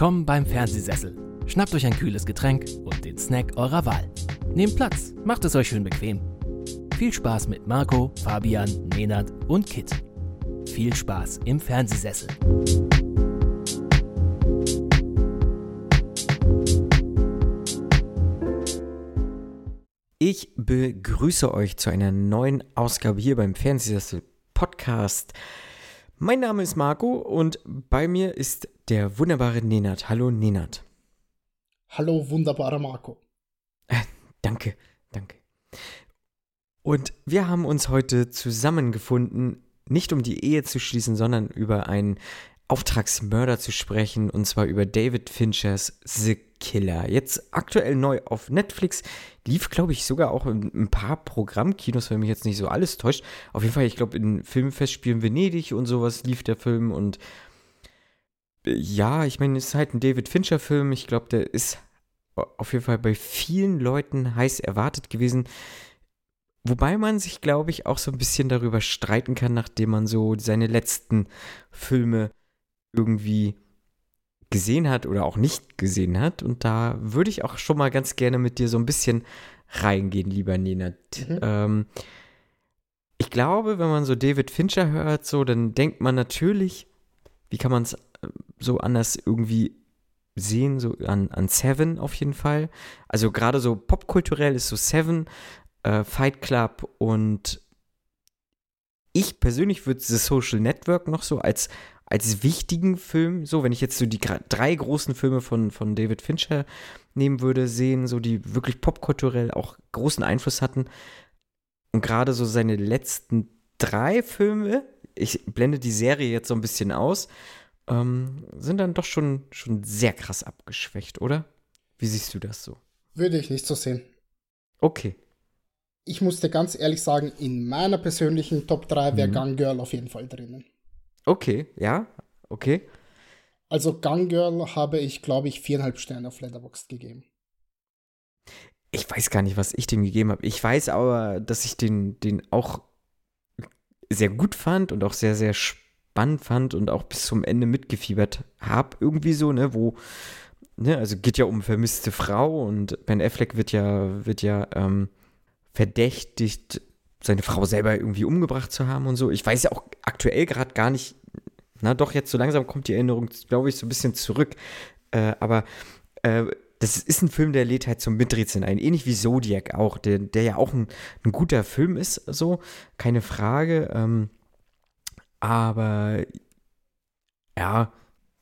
Willkommen beim Fernsehsessel. Schnappt euch ein kühles Getränk und den Snack eurer Wahl. Nehmt Platz, macht es euch schön bequem. Viel Spaß mit Marco, Fabian, Nenad und Kit. Viel Spaß im Fernsehsessel. Ich begrüße euch zu einer neuen Ausgabe hier beim Fernsehsessel Podcast. Mein Name ist Marco und bei mir ist der wunderbare Nenad. Hallo Nenad. Hallo wunderbarer Marco. Äh, danke, danke. Und wir haben uns heute zusammengefunden, nicht um die Ehe zu schließen, sondern über einen Auftragsmörder zu sprechen, und zwar über David Finchers The Killer. Jetzt aktuell neu auf Netflix. Lief, glaube ich, sogar auch in ein paar Programmkinos, wenn mich jetzt nicht so alles täuscht. Auf jeden Fall, ich glaube, in Filmfestspielen Venedig und sowas lief der Film. Und äh, ja, ich meine, es ist halt ein David Fincher-Film. Ich glaube, der ist auf jeden Fall bei vielen Leuten heiß erwartet gewesen. Wobei man sich, glaube ich, auch so ein bisschen darüber streiten kann, nachdem man so seine letzten Filme irgendwie gesehen hat oder auch nicht gesehen hat. Und da würde ich auch schon mal ganz gerne mit dir so ein bisschen reingehen, lieber Nina. Mhm. Ähm, ich glaube, wenn man so David Fincher hört, so, dann denkt man natürlich, wie kann man es äh, so anders irgendwie sehen, so an, an Seven auf jeden Fall. Also gerade so popkulturell ist so Seven, äh, Fight Club und ich persönlich würde The Social Network noch so als, als wichtigen Film, so, wenn ich jetzt so die drei großen Filme von, von David Fincher nehmen würde, sehen, so die wirklich popkulturell auch großen Einfluss hatten. Und gerade so seine letzten drei Filme, ich blende die Serie jetzt so ein bisschen aus, ähm, sind dann doch schon, schon sehr krass abgeschwächt, oder? Wie siehst du das so? Würde ich nicht so sehen. Okay. Ich musste ganz ehrlich sagen, in meiner persönlichen Top 3 wäre mhm. Gun Girl auf jeden Fall drinnen. Okay, ja, okay. Also Gun Girl habe ich, glaube ich, viereinhalb Sterne auf Letterboxd gegeben. Ich weiß gar nicht, was ich dem gegeben habe. Ich weiß aber, dass ich den, den auch sehr gut fand und auch sehr, sehr spannend fand und auch bis zum Ende mitgefiebert habe. Irgendwie so, ne, wo, ne, also geht ja um vermisste Frau und Ben Affleck wird ja, wird ja ähm, verdächtigt, seine Frau selber irgendwie umgebracht zu haben und so. Ich weiß ja auch aktuell gerade gar nicht, na doch, jetzt so langsam kommt die Erinnerung, glaube ich, so ein bisschen zurück. Äh, aber äh, das ist ein Film, der lädt halt zum Miträtseln ein. Ähnlich wie Zodiac auch, der, der ja auch ein, ein guter Film ist, so, keine Frage. Ähm, aber ja,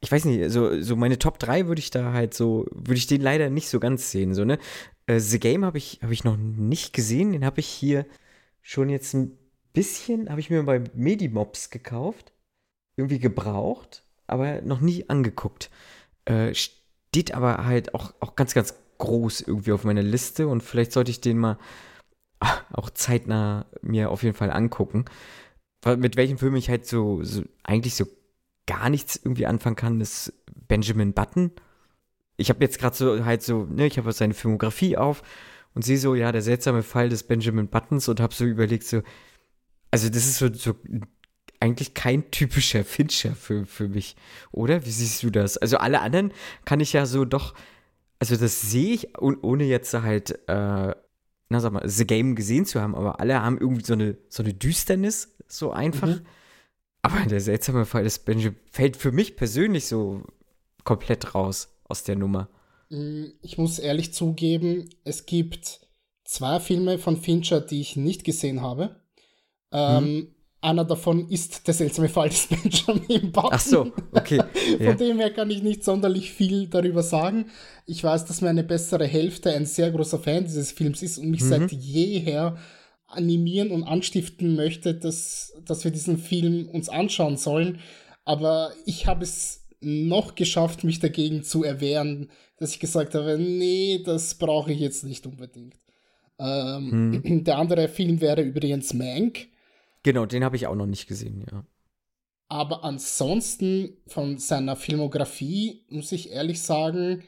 ich weiß nicht, so, so meine Top 3 würde ich da halt so, würde ich den leider nicht so ganz sehen. So, ne? Äh, The Game habe ich, hab ich noch nicht gesehen, den habe ich hier schon jetzt ein bisschen, habe ich mir bei Medimobs gekauft. Irgendwie gebraucht, aber noch nie angeguckt. Äh, steht aber halt auch, auch ganz, ganz groß irgendwie auf meiner Liste und vielleicht sollte ich den mal auch zeitnah mir auf jeden Fall angucken. Mit welchem Film ich halt so, so eigentlich so gar nichts irgendwie anfangen kann, ist Benjamin Button. Ich habe jetzt gerade so halt so, ne, ich habe seine Filmografie auf und sehe so, ja, der seltsame Fall des Benjamin Buttons und habe so überlegt, so, also das ist so, so eigentlich kein typischer Fincher für, für mich, oder? Wie siehst du das? Also alle anderen kann ich ja so doch, also das sehe ich, ohne jetzt halt, äh, na sag mal, The Game gesehen zu haben, aber alle haben irgendwie so eine, so eine Düsternis, so einfach. Mhm. Aber der seltsame Fall des Benjamin fällt für mich persönlich so komplett raus aus der Nummer. Mm, ich muss ehrlich zugeben, es gibt zwei Filme von Fincher, die ich nicht gesehen habe. Ähm, hm. Einer davon ist der seltsame Fall des Benjamin Button. Ach so, okay. Von ja. dem her kann ich nicht sonderlich viel darüber sagen. Ich weiß, dass meine bessere Hälfte ein sehr großer Fan dieses Films ist und mich mhm. seit jeher animieren und anstiften möchte, dass, dass wir diesen Film uns anschauen sollen. Aber ich habe es noch geschafft, mich dagegen zu erwehren, dass ich gesagt habe, nee, das brauche ich jetzt nicht unbedingt. Ähm, hm. Der andere Film wäre übrigens Mank. Genau, den habe ich auch noch nicht gesehen, ja. Aber ansonsten von seiner Filmografie, muss ich ehrlich sagen,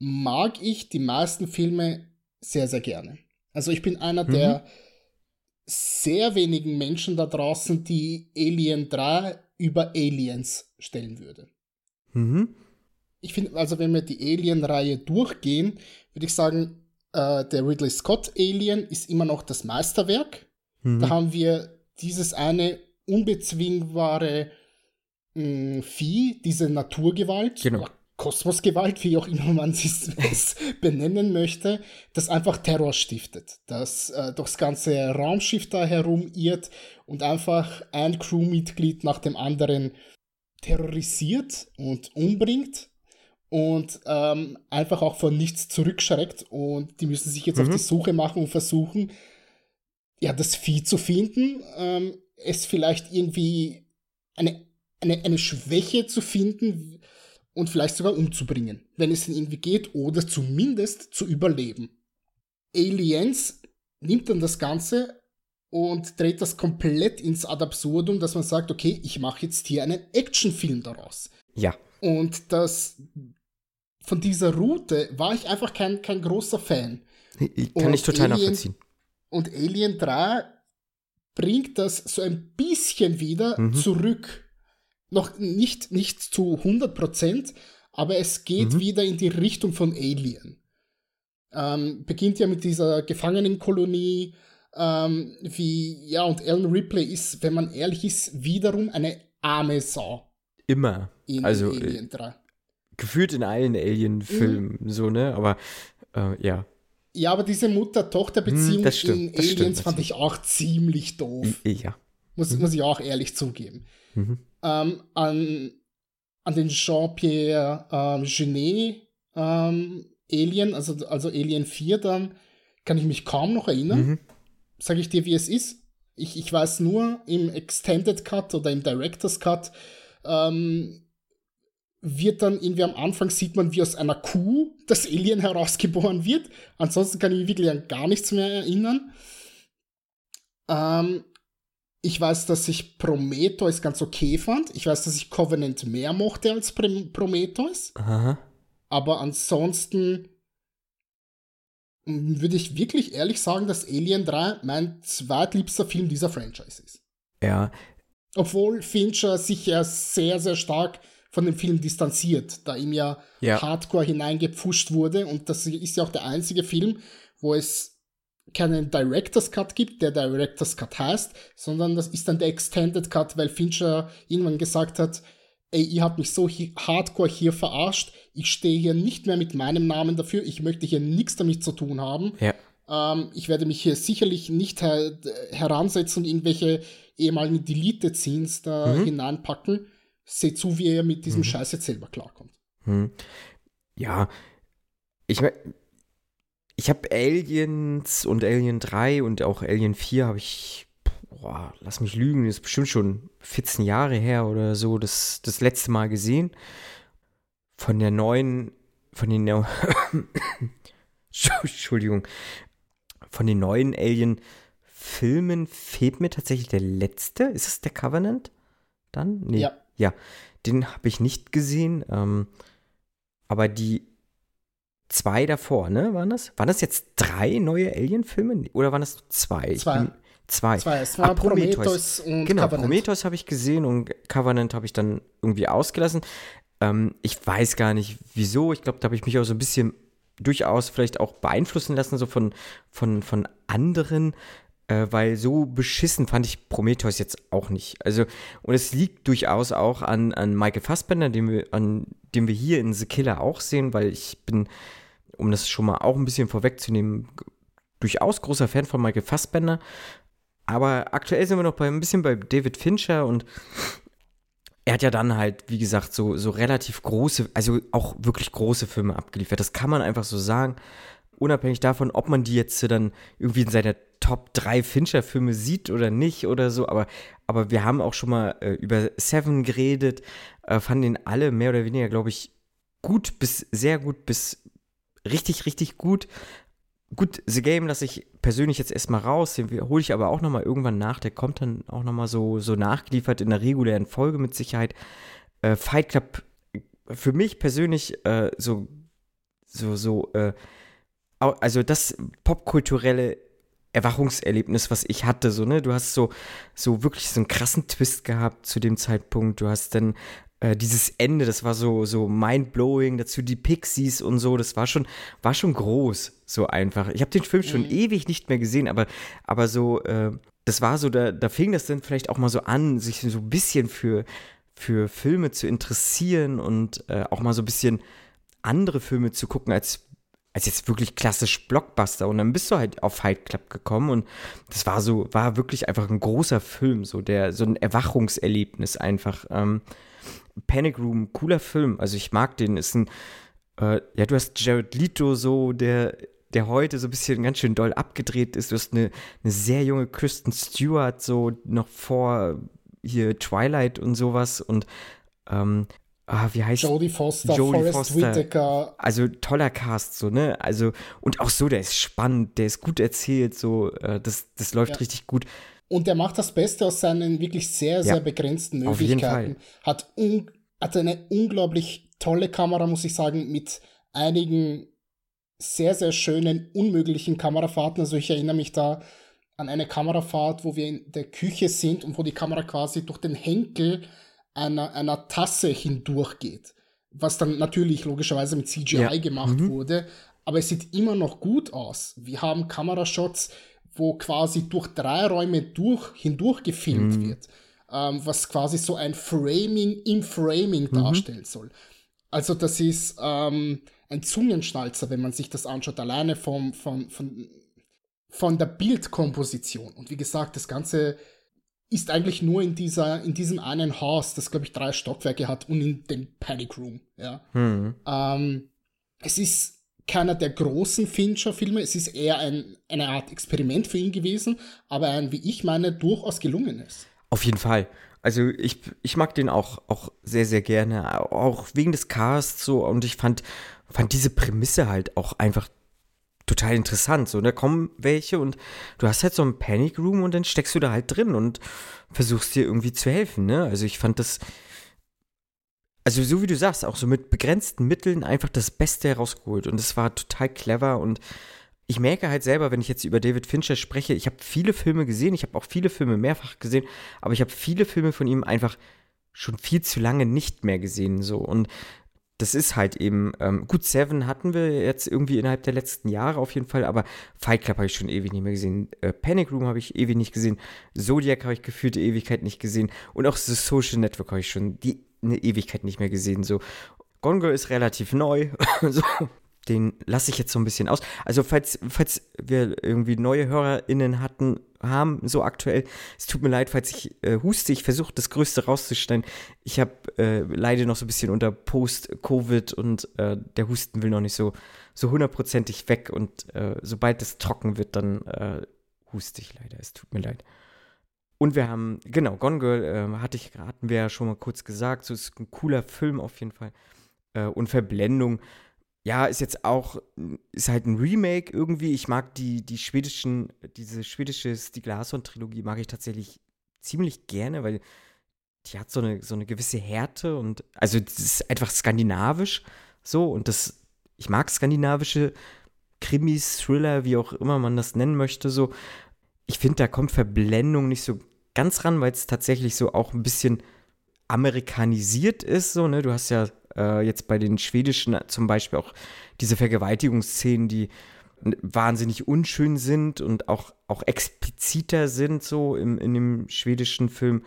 mag ich die meisten Filme sehr, sehr gerne. Also ich bin einer mhm. der sehr wenigen Menschen da draußen, die Alien 3 über Aliens stellen würde. Mhm. ich finde, also wenn wir die Alien-Reihe durchgehen, würde ich sagen, äh, der Ridley Scott Alien ist immer noch das Meisterwerk. Mhm. Da haben wir dieses eine unbezwingbare mh, hm, Vieh, diese Naturgewalt, genau. Kosmosgewalt, wie auch immer man es benennen möchte, das einfach Terror stiftet, das äh, durchs ganze Raumschiff da herum irrt und einfach ein Crewmitglied nach dem anderen terrorisiert und umbringt und ähm, einfach auch von nichts zurückschreckt und die müssen sich jetzt mhm. auf die Suche machen und versuchen, ja, das Vieh zu finden, ähm, es vielleicht irgendwie eine, eine, eine Schwäche zu finden und vielleicht sogar umzubringen, wenn es irgendwie geht, oder zumindest zu überleben. Aliens nimmt dann das Ganze und dreht das komplett ins Ad absurdum, dass man sagt, okay, ich mache jetzt hier einen Actionfilm daraus. Ja. Und das von dieser Route war ich einfach kein, kein großer Fan. Ich, kann und ich total Alien, nachvollziehen. Und Alien 3 bringt das so ein bisschen wieder mhm. zurück. Noch nicht, nicht zu 100 Prozent, aber es geht mhm. wieder in die Richtung von Alien. Ähm, beginnt ja mit dieser Gefangenenkolonie, ähm, wie, ja, und Ellen Ripley ist, wenn man ehrlich ist, wiederum eine arme Sau. Immer. In also, Alien 3 gefühlt in allen Alien-Filmen mhm. so, ne? Aber äh, ja. Ja, aber diese Mutter-Tochter-Beziehung mhm, in Aliens stimmt, fand ich auch ziemlich doof. Ja. Muss, mhm. muss ich auch ehrlich zugeben. Mhm. Ähm, an, an den Jean-Pierre ähm, Genet ähm, Alien, also, also Alien 4 dann, kann ich mich kaum noch erinnern. Mhm. Sag ich dir, wie es ist. Ich, ich weiß nur, im Extended Cut oder im Director's Cut ähm, wird dann irgendwie am Anfang sieht man, wie aus einer Kuh das Alien herausgeboren wird. Ansonsten kann ich mich wirklich an gar nichts mehr erinnern. Ähm, ich weiß, dass ich Prometheus ganz okay fand. Ich weiß, dass ich Covenant mehr mochte als Prometheus. Aha. Aber ansonsten würde ich wirklich ehrlich sagen, dass Alien 3 mein zweitliebster Film dieser Franchise ist. Ja. Obwohl Fincher sich ja sehr, sehr stark von dem Film distanziert, da ihm ja, ja. Hardcore hineingepfuscht wurde. Und das ist ja auch der einzige Film, wo es keinen Director's Cut gibt, der Director's Cut heißt, sondern das ist dann der Extended Cut, weil Fincher irgendwann gesagt hat, ey, ihr habt mich so hi hardcore hier verarscht, ich stehe hier nicht mehr mit meinem Namen dafür, ich möchte hier nichts damit zu tun haben. Ja. Ähm, ich werde mich hier sicherlich nicht her heransetzen und irgendwelche ehemaligen Delete-Scenes da mhm. hineinpacken seht zu, wie er mit diesem mhm. Scheiß jetzt selber klarkommt. Mhm. Ja, ich meine, ich habe Aliens und Alien 3 und auch Alien 4 habe ich, boah, lass mich lügen, ist bestimmt schon 14 Jahre her oder so, das, das letzte Mal gesehen. Von der neuen, von den, Entschuldigung, von den neuen Alien-Filmen fehlt mir tatsächlich der letzte. Ist es der Covenant? Dann? Nee. Ja. Ja, den habe ich nicht gesehen. Ähm, aber die zwei davor, ne, waren das? Waren das jetzt drei neue Alien-Filme? Oder waren das zwei? Zwei. Bin, zwei. Zwei. Es war ah, Prometheus, Prometheus und Genau, Covenant. Prometheus habe ich gesehen und Covenant habe ich dann irgendwie ausgelassen. Ähm, ich weiß gar nicht, wieso. Ich glaube, da habe ich mich auch so ein bisschen durchaus vielleicht auch beeinflussen lassen, so von, von, von anderen äh, weil so beschissen fand ich Prometheus jetzt auch nicht. Also, und es liegt durchaus auch an, an Michael Fassbender, den wir, an dem wir hier in The Killer auch sehen, weil ich bin, um das schon mal auch ein bisschen vorwegzunehmen, durchaus großer Fan von Michael Fassbender. Aber aktuell sind wir noch bei, ein bisschen bei David Fincher und er hat ja dann halt, wie gesagt, so, so relativ große, also auch wirklich große Filme abgeliefert. Das kann man einfach so sagen. Unabhängig davon, ob man die jetzt dann irgendwie in seiner Top 3 Fincher-Filme sieht oder nicht oder so, aber, aber wir haben auch schon mal äh, über Seven geredet, äh, fanden den alle mehr oder weniger, glaube ich, gut bis sehr gut bis richtig, richtig gut. Gut, The Game lasse ich persönlich jetzt erstmal raus, den hole ich aber auch nochmal irgendwann nach, der kommt dann auch nochmal so, so nachgeliefert in der regulären Folge mit Sicherheit. Äh, Fight Club für mich persönlich äh, so, so, so, äh, also das popkulturelle Erwachungserlebnis, was ich hatte, so, ne? Du hast so, so wirklich so einen krassen Twist gehabt zu dem Zeitpunkt. Du hast dann äh, dieses Ende, das war so, so mind-blowing, dazu die Pixies und so, das war schon, war schon groß, so einfach. Ich habe den Film schon mhm. ewig nicht mehr gesehen, aber, aber so, äh, das war so, da, da fing das dann vielleicht auch mal so an, sich so ein bisschen für, für Filme zu interessieren und äh, auch mal so ein bisschen andere Filme zu gucken als als jetzt wirklich klassisch Blockbuster und dann bist du halt auf Fight Club gekommen und das war so, war wirklich einfach ein großer Film, so der, so ein Erwachungserlebnis einfach. Ähm, Panic Room, cooler Film. Also ich mag den. Ist ein, äh, ja, du hast Jared Leto so, der, der heute so ein bisschen ganz schön doll abgedreht ist. Du hast eine, eine sehr junge Kristen Stewart, so noch vor hier Twilight und sowas. Und ähm, ah, wie heißt Jodie Foster, Jodie Forrest Foster. Whitaker. Also toller Cast, so, ne? Also, und auch so, der ist spannend, der ist gut erzählt, so, äh, das, das läuft ja. richtig gut. Und er macht das Beste aus seinen wirklich sehr, sehr ja, begrenzten Möglichkeiten. Hat, un hat eine unglaublich tolle Kamera, muss ich sagen, mit einigen sehr, sehr schönen, unmöglichen Kamerafahrten. Also ich erinnere mich da an eine Kamerafahrt, wo wir in der Küche sind und wo die Kamera quasi durch den Henkel einer, einer Tasse hindurchgeht. Was dann natürlich logischerweise mit CGI ja. gemacht mhm. wurde. Aber es sieht immer noch gut aus. Wir haben Kamerashots, wo quasi durch drei Räume durch, hindurch gefilmt mhm. wird, ähm, was quasi so ein Framing im Framing mhm. darstellen soll. Also das ist ähm, ein Zungenschnalzer, wenn man sich das anschaut, alleine vom, von, von, von der Bildkomposition. Und wie gesagt, das Ganze ist eigentlich nur in dieser, in diesem einen Haus, das glaube ich drei Stockwerke hat und in dem Panic Room. Ja. Mhm. Ähm, es ist keiner der großen Fincher-Filme. Es ist eher ein, eine Art Experiment für ihn gewesen, aber ein, wie ich meine, durchaus gelungenes. Auf jeden Fall. Also ich, ich mag den auch, auch sehr, sehr gerne. Auch wegen des Casts so. Und ich fand, fand diese Prämisse halt auch einfach total interessant. So, da kommen welche und du hast halt so einen Panic Room und dann steckst du da halt drin und versuchst dir irgendwie zu helfen. Ne? Also ich fand das also so wie du sagst, auch so mit begrenzten Mitteln einfach das Beste herausgeholt. Und es war total clever und ich merke halt selber, wenn ich jetzt über David Fincher spreche, ich habe viele Filme gesehen, ich habe auch viele Filme mehrfach gesehen, aber ich habe viele Filme von ihm einfach schon viel zu lange nicht mehr gesehen. So. Und das ist halt eben, ähm, gut, Seven hatten wir jetzt irgendwie innerhalb der letzten Jahre auf jeden Fall, aber Fight Club habe ich schon ewig nicht mehr gesehen. Äh, Panic Room habe ich ewig nicht gesehen. Zodiac habe ich gefühlte Ewigkeit nicht gesehen. Und auch The Social Network habe ich schon die eine Ewigkeit nicht mehr gesehen. So, Gone Girl ist relativ neu. so, den lasse ich jetzt so ein bisschen aus. Also, falls, falls wir irgendwie neue HörerInnen hatten, haben, so aktuell, es tut mir leid, falls ich äh, huste, ich versuche das Größte rauszustellen. Ich habe äh, leider noch so ein bisschen unter Post-Covid und äh, der Husten will noch nicht so, so hundertprozentig weg und äh, sobald es trocken wird, dann äh, huste ich leider. Es tut mir leid. Und wir haben, genau, Gone Girl äh, hatte ich, hatten wir ja schon mal kurz gesagt, so ist ein cooler Film auf jeden Fall. Äh, und Verblendung, ja, ist jetzt auch, ist halt ein Remake irgendwie. Ich mag die, die schwedischen, diese schwedische Stieg Larsson-Trilogie mag ich tatsächlich ziemlich gerne, weil die hat so eine, so eine gewisse Härte und, also das ist einfach skandinavisch so und das, ich mag skandinavische Krimis, Thriller, wie auch immer man das nennen möchte, so. Ich finde, da kommt Verblendung nicht so ganz ran, weil es tatsächlich so auch ein bisschen amerikanisiert ist. So, ne? Du hast ja äh, jetzt bei den schwedischen zum Beispiel auch diese Vergewaltigungsszenen, die wahnsinnig unschön sind und auch, auch expliziter sind, so im, in dem schwedischen Film.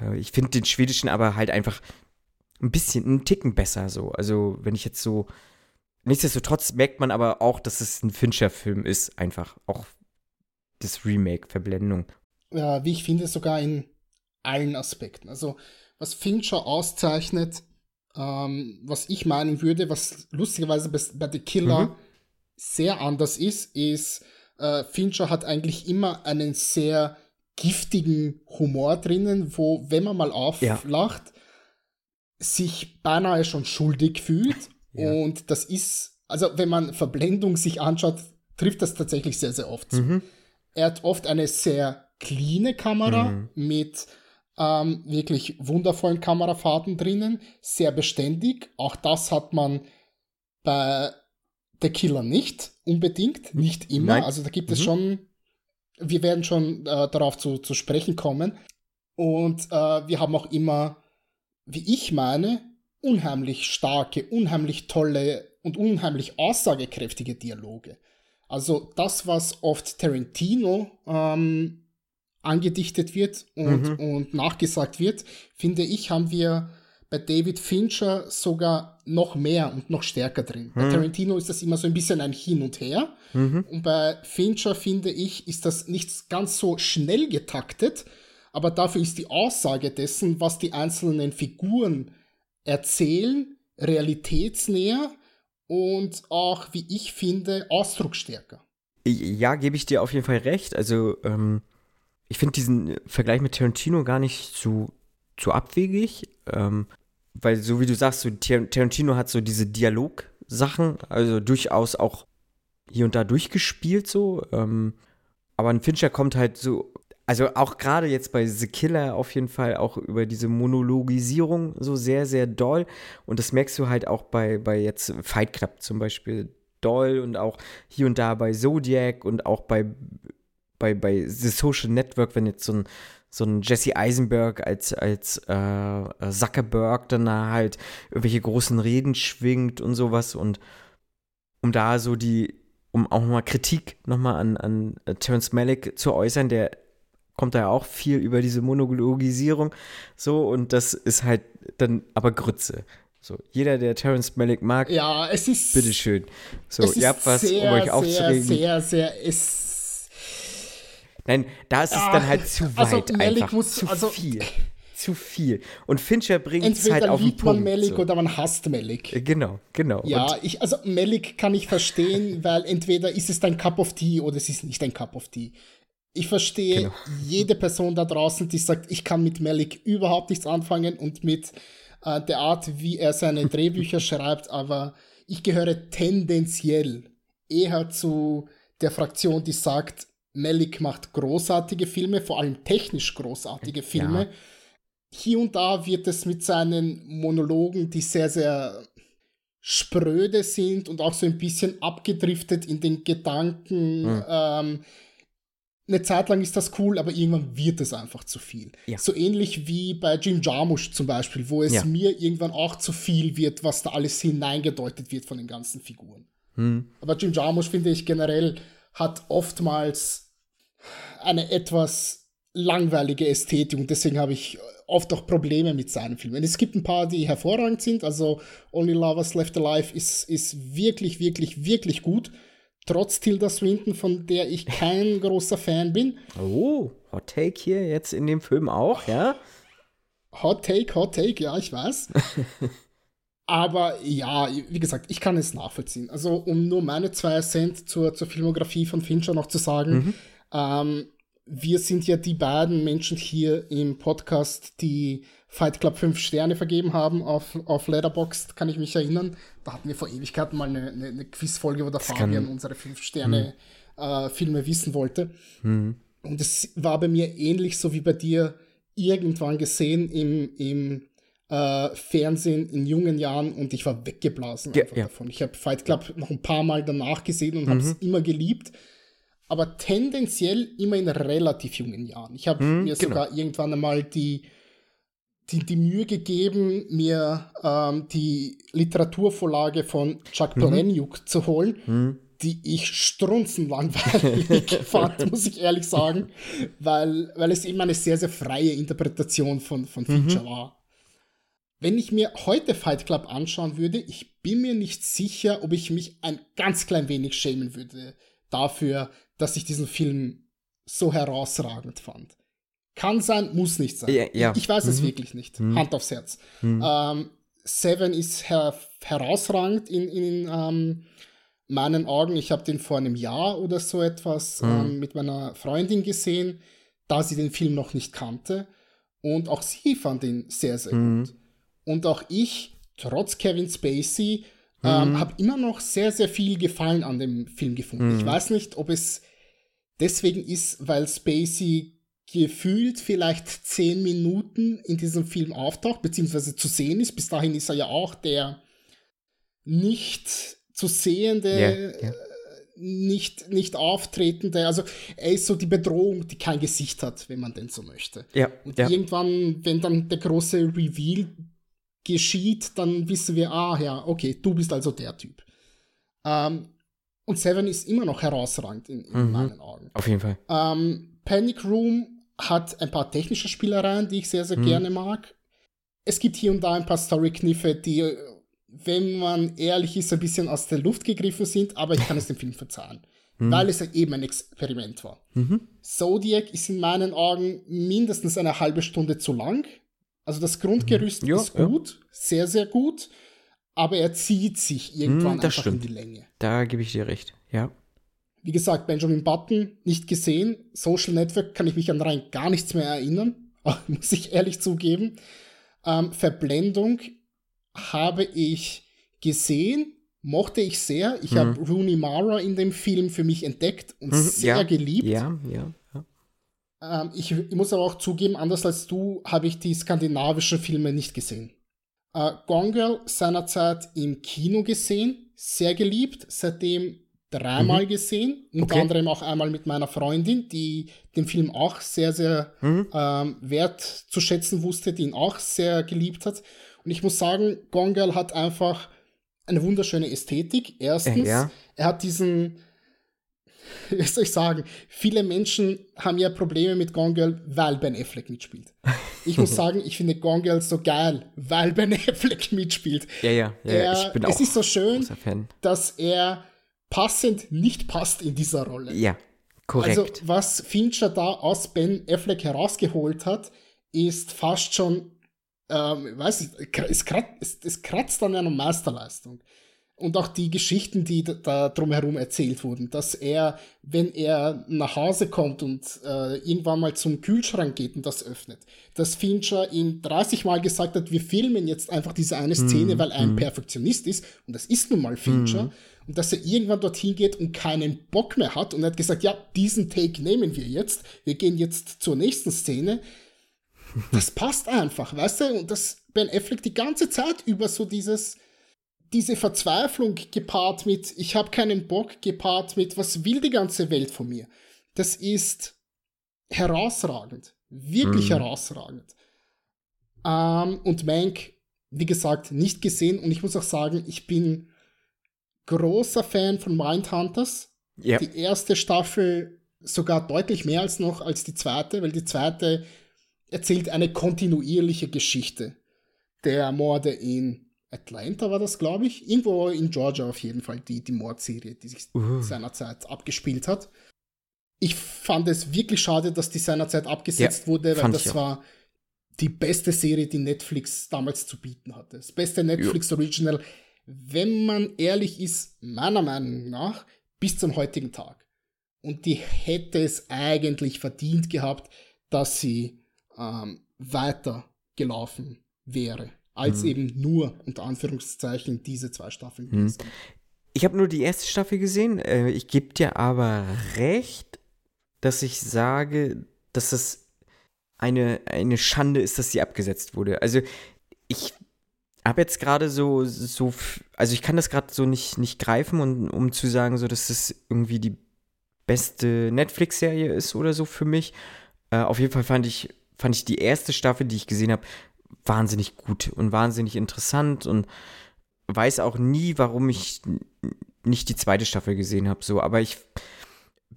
Äh, ich finde den schwedischen aber halt einfach ein bisschen, einen Ticken besser so. Also, wenn ich jetzt so. Nichtsdestotrotz merkt man aber auch, dass es ein Fincher-Film ist, einfach. Auch das Remake, Verblendung ja, wie ich finde, sogar in allen Aspekten. Also, was Fincher auszeichnet, ähm, was ich meinen würde, was lustigerweise bei, bei The Killer mhm. sehr anders ist, ist, äh, Fincher hat eigentlich immer einen sehr giftigen Humor drinnen, wo, wenn man mal auflacht, ja. sich beinahe schon schuldig fühlt. Ja. Und das ist, also wenn man Verblendung sich anschaut, trifft das tatsächlich sehr, sehr oft. Mhm. Er hat oft eine sehr cleane Kamera mhm. mit ähm, wirklich wundervollen Kamerafahrten drinnen, sehr beständig. Auch das hat man bei The Killer nicht unbedingt, nicht immer. Nein. Also da gibt es mhm. schon, wir werden schon äh, darauf zu, zu sprechen kommen. Und äh, wir haben auch immer wie ich meine, unheimlich starke, unheimlich tolle und unheimlich aussagekräftige Dialoge. Also das, was oft Tarantino ähm, angedichtet wird und, mhm. und nachgesagt wird, finde ich, haben wir bei David Fincher sogar noch mehr und noch stärker drin. Mhm. Bei Tarantino ist das immer so ein bisschen ein Hin und Her. Mhm. Und bei Fincher, finde ich, ist das nicht ganz so schnell getaktet, aber dafür ist die Aussage dessen, was die einzelnen Figuren erzählen, realitätsnäher und auch, wie ich finde, ausdrucksstärker. Ja, gebe ich dir auf jeden Fall recht. Also, ähm, ich finde diesen Vergleich mit Tarantino gar nicht zu, zu abwegig. Ähm, weil so wie du sagst, so Tarantino hat so diese Dialogsachen, also durchaus auch hier und da durchgespielt so. Ähm, aber ein Fincher kommt halt so, also auch gerade jetzt bei The Killer auf jeden Fall auch über diese Monologisierung so sehr, sehr doll. Und das merkst du halt auch bei, bei jetzt Fight Club zum Beispiel doll und auch hier und da bei Zodiac und auch bei, bei, bei The Social Network, wenn jetzt so ein so ein Jesse Eisenberg als, als äh, Zuckerberg dann da halt irgendwelche großen Reden schwingt und sowas und um da so die, um auch mal Kritik nochmal an, an Terence Malick zu äußern, der kommt da ja auch viel über diese Monologisierung so und das ist halt dann aber Grütze. So, jeder, der Terence Malick mag, ja, es ist, bitteschön. So, ihr habt was, sehr, um euch aufzuregen. Sehr, sehr, sehr, es Nein, da ist es ah, dann halt zu also weit also einfach. Muss, zu also, viel. Zu viel. Und Fincher bringt es halt auf den Punkt. man Malik so. oder man hasst Malik. Äh, genau, genau. Ja, ich, also Malik kann ich verstehen, weil entweder ist es dein Cup of Tea oder es ist nicht dein Cup of Tea. Ich verstehe genau. jede Person da draußen, die sagt, ich kann mit Malik überhaupt nichts anfangen und mit äh, der Art, wie er seine Drehbücher schreibt, aber ich gehöre tendenziell eher zu der Fraktion, die sagt, Malik macht großartige Filme, vor allem technisch großartige Filme. Ja. Hier und da wird es mit seinen Monologen, die sehr, sehr spröde sind und auch so ein bisschen abgedriftet in den Gedanken. Mhm. Ähm, eine Zeit lang ist das cool, aber irgendwann wird es einfach zu viel. Ja. So ähnlich wie bei Jim Jarmusch zum Beispiel, wo es ja. mir irgendwann auch zu viel wird, was da alles hineingedeutet wird von den ganzen Figuren. Mhm. Aber Jim Jarmusch finde ich generell hat oftmals eine etwas langweilige Ästhetik und deswegen habe ich oft auch Probleme mit seinen Filmen. Es gibt ein paar, die hervorragend sind, also Only Lovers Left Alive ist, ist wirklich, wirklich, wirklich gut. Trotz Tilda Swinton, von der ich kein großer Fan bin. Oh, Hot Take hier jetzt in dem Film auch, ja? Hot Take, Hot Take, ja, ich weiß. Aber ja, wie gesagt, ich kann es nachvollziehen. Also, um nur meine zwei Cent zur, zur Filmografie von Fincher noch zu sagen, mhm. ähm, wir sind ja die beiden Menschen hier im Podcast, die Fight Club 5 Sterne vergeben haben auf, auf Letterboxd, kann ich mich erinnern. Da hatten wir vor Ewigkeiten mal eine, eine, eine Quizfolge, wo der das Fabian unsere 5 Sterne mhm. äh, Filme wissen wollte. Mhm. Und es war bei mir ähnlich so wie bei dir irgendwann gesehen im, im äh, Fernsehen in jungen Jahren und ich war weggeblasen ja, ja. davon. Ich habe Fight Club noch ein paar Mal danach gesehen und mhm. habe es immer geliebt, aber tendenziell immer in relativ jungen Jahren. Ich habe mhm, mir genau. sogar irgendwann einmal die, die, die Mühe gegeben, mir ähm, die Literaturvorlage von Chuck mhm. Palahniuk zu holen. Mhm die ich strunzenlangweilig fand, muss ich ehrlich sagen, weil, weil es eben eine sehr, sehr freie Interpretation von, von Feature mhm. war. Wenn ich mir heute Fight Club anschauen würde, ich bin mir nicht sicher, ob ich mich ein ganz klein wenig schämen würde dafür, dass ich diesen Film so herausragend fand. Kann sein, muss nicht sein. Ja, ja. Ich weiß mhm. es wirklich nicht. Mhm. Hand aufs Herz. Mhm. Ähm, Seven ist her herausragend in, in ähm, meinen Augen. Ich habe den vor einem Jahr oder so etwas mhm. ähm, mit meiner Freundin gesehen, da sie den Film noch nicht kannte. Und auch sie fand ihn sehr, sehr mhm. gut. Und auch ich, trotz Kevin Spacey, ähm, mhm. habe immer noch sehr, sehr viel Gefallen an dem Film gefunden. Mhm. Ich weiß nicht, ob es deswegen ist, weil Spacey gefühlt vielleicht zehn Minuten in diesem Film auftaucht, beziehungsweise zu sehen ist. Bis dahin ist er ja auch der nicht zu sehende, yeah, yeah. nicht, nicht auftretende, also er ist so die Bedrohung, die kein Gesicht hat, wenn man denn so möchte. Ja, Und irgendwann, wenn dann der große Reveal geschieht, dann wissen wir, ah ja, okay, du bist also der Typ. Ähm, und Seven ist immer noch herausragend in, in mhm. meinen Augen. Auf jeden Fall. Ähm, Panic Room hat ein paar technische Spielereien, die ich sehr, sehr mhm. gerne mag. Es gibt hier und da ein paar Story-Kniffe, die, wenn man ehrlich ist, ein bisschen aus der Luft gegriffen sind, aber ich kann es dem Film verzeihen. Mhm. Weil es eben ein Experiment war. Mhm. Zodiac ist in meinen Augen mindestens eine halbe Stunde zu lang. Also das Grundgerüst ja, ist gut, ja. sehr, sehr gut, aber er zieht sich irgendwann mm, einfach stimmt. in die Länge. Da gebe ich dir recht, ja. Wie gesagt, Benjamin Button nicht gesehen. Social Network kann ich mich an rein gar nichts mehr erinnern, muss ich ehrlich zugeben. Ähm, Verblendung habe ich gesehen, mochte ich sehr. Ich mhm. habe Rooney Mara in dem Film für mich entdeckt und mhm, sehr ja, geliebt. Ja, ja. Ähm, ich, ich, muss aber auch zugeben, anders als du, habe ich die skandinavischen Filme nicht gesehen. Äh, Gone Girl seinerzeit im Kino gesehen, sehr geliebt, seitdem dreimal mhm. gesehen, unter okay. anderem auch einmal mit meiner Freundin, die den Film auch sehr, sehr mhm. ähm, wert zu schätzen wusste, die ihn auch sehr geliebt hat. Und ich muss sagen, Gone Girl hat einfach eine wunderschöne Ästhetik. Erstens, ja. er hat diesen, wie soll ich sagen, viele Menschen haben ja Probleme mit Gone Girl, weil Ben Affleck mitspielt. Ich muss sagen, ich finde Gone Girl so geil, weil Ben Affleck mitspielt. Ja, ja, ja. Er, ich bin auch es ist so schön, dass er passend nicht passt in dieser Rolle. Ja, korrekt. Also, was Fincher da aus Ben Affleck herausgeholt hat, ist fast schon, ähm, weiß ich, es, kratzt, es kratzt an einer Meisterleistung und auch die Geschichten, die da drumherum erzählt wurden, dass er, wenn er nach Hause kommt und äh, irgendwann mal zum Kühlschrank geht und das öffnet, dass Fincher ihm 30 Mal gesagt hat, wir filmen jetzt einfach diese eine Szene, mm, weil er ein mm. Perfektionist ist und das ist nun mal Fincher mm. und dass er irgendwann dorthin geht und keinen Bock mehr hat und er hat gesagt, ja, diesen Take nehmen wir jetzt, wir gehen jetzt zur nächsten Szene. Das passt einfach, weißt du? Und dass Ben Affleck die ganze Zeit über so dieses diese Verzweiflung gepaart mit, ich habe keinen Bock, gepaart mit, was will die ganze Welt von mir? Das ist herausragend. Wirklich mhm. herausragend. Ähm, und Mank, wie gesagt, nicht gesehen. Und ich muss auch sagen, ich bin großer Fan von Mindhunters. Yep. Die erste Staffel sogar deutlich mehr als noch als die zweite, weil die zweite erzählt eine kontinuierliche Geschichte der Morde in Atlanta war das, glaube ich. Irgendwo in Georgia auf jeden Fall, die, die Mordserie, die sich uh. seinerzeit abgespielt hat. Ich fand es wirklich schade, dass die seinerzeit abgesetzt ja, wurde, weil das war die beste Serie, die Netflix damals zu bieten hatte. Das beste Netflix Original, wenn man ehrlich ist, meiner Meinung nach, bis zum heutigen Tag. Und die hätte es eigentlich verdient gehabt, dass sie ähm, weitergelaufen wäre als mhm. eben nur unter Anführungszeichen diese zwei Staffeln mhm. Ich habe nur die erste Staffel gesehen. Äh, ich gebe dir aber recht, dass ich sage, dass das eine, eine Schande ist, dass sie abgesetzt wurde. Also ich habe jetzt gerade so, so, also ich kann das gerade so nicht, nicht greifen, und, um zu sagen, so, dass das irgendwie die beste Netflix-Serie ist oder so für mich. Äh, auf jeden Fall fand ich, fand ich die erste Staffel, die ich gesehen habe, wahnsinnig gut und wahnsinnig interessant und weiß auch nie, warum ich nicht die zweite Staffel gesehen habe, so, aber ich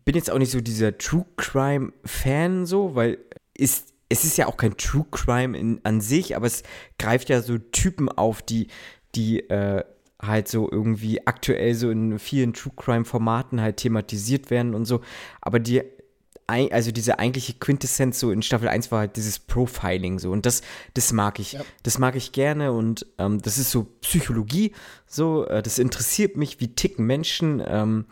bin jetzt auch nicht so dieser True Crime Fan so, weil ist es ist ja auch kein True Crime in, an sich, aber es greift ja so Typen auf, die die äh, halt so irgendwie aktuell so in vielen True Crime Formaten halt thematisiert werden und so, aber die also diese eigentliche Quintessenz so in Staffel 1 war halt dieses Profiling so und das, das mag ich. Ja. Das mag ich gerne und ähm, das ist so Psychologie, so, äh, das interessiert mich, wie ticken Menschen, ähm,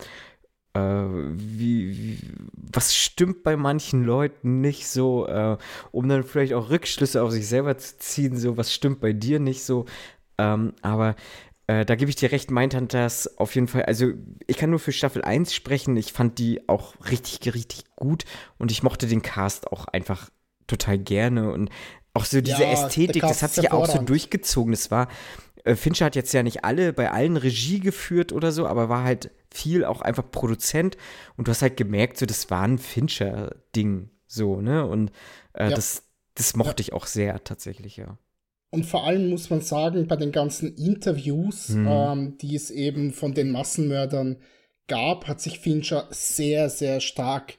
äh, wie, wie, was stimmt bei manchen Leuten nicht so, äh, um dann vielleicht auch Rückschlüsse auf sich selber zu ziehen, so, was stimmt bei dir nicht so. Ähm, aber äh, da gebe ich dir recht, Mindhunters auf jeden Fall. Also, ich kann nur für Staffel 1 sprechen. Ich fand die auch richtig, richtig gut und ich mochte den Cast auch einfach total gerne und auch so diese ja, Ästhetik, das hat sich ja auch so durchgezogen. Das war, äh, Fincher hat jetzt ja nicht alle bei allen Regie geführt oder so, aber war halt viel auch einfach Produzent und du hast halt gemerkt, so, das war ein Fincher-Ding, so, ne? Und äh, ja. das, das mochte ja. ich auch sehr tatsächlich, ja. Und vor allem muss man sagen, bei den ganzen Interviews, mhm. ähm, die es eben von den Massenmördern gab, hat sich Fincher sehr, sehr stark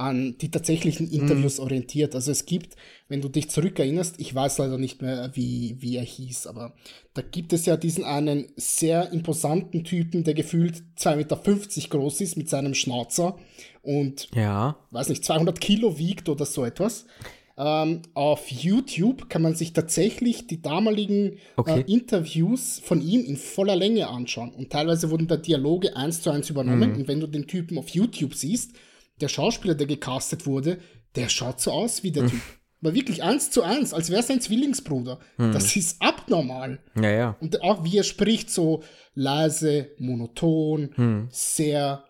an die tatsächlichen mhm. Interviews mhm. orientiert. Also es gibt, wenn du dich zurückerinnerst, ich weiß leider nicht mehr, wie, wie er hieß, aber da gibt es ja diesen einen sehr imposanten Typen, der gefühlt 2,50 Meter groß ist mit seinem Schnauzer und, ja. weiß nicht, 200 Kilo wiegt oder so etwas. Ähm, auf YouTube kann man sich tatsächlich die damaligen okay. äh, Interviews von ihm in voller Länge anschauen. Und teilweise wurden da Dialoge eins zu eins übernommen. Mhm. Und wenn du den Typen auf YouTube siehst, der Schauspieler, der gecastet wurde, der schaut so aus wie der hm. Typ. Aber wirklich eins zu eins, als wäre sein Zwillingsbruder. Hm. Das ist abnormal. Ja, ja. Und auch wie er spricht, so leise, monoton, hm. sehr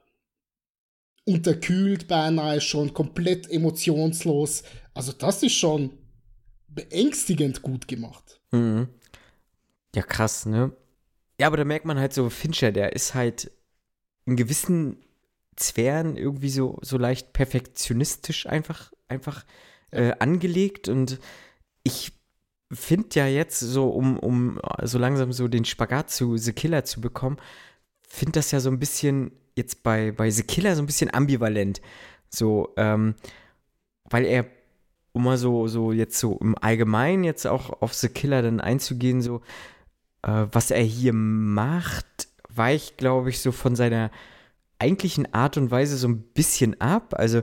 unterkühlt beinahe schon, komplett emotionslos. Also das ist schon beängstigend gut gemacht. Mhm. Ja, krass, ne? Ja, aber da merkt man halt so, Fincher, der ist halt in gewissen Sphären irgendwie so, so leicht perfektionistisch einfach, einfach äh, angelegt. Und ich finde ja jetzt so, um, um so langsam so den Spagat zu The Killer zu bekommen, finde das ja so ein bisschen jetzt bei, bei The Killer so ein bisschen ambivalent. So, ähm, weil er, um mal so, so jetzt so im Allgemeinen jetzt auch auf The Killer dann einzugehen, so, äh, was er hier macht, weicht, glaube ich, so von seiner eigentlichen Art und Weise so ein bisschen ab. Also,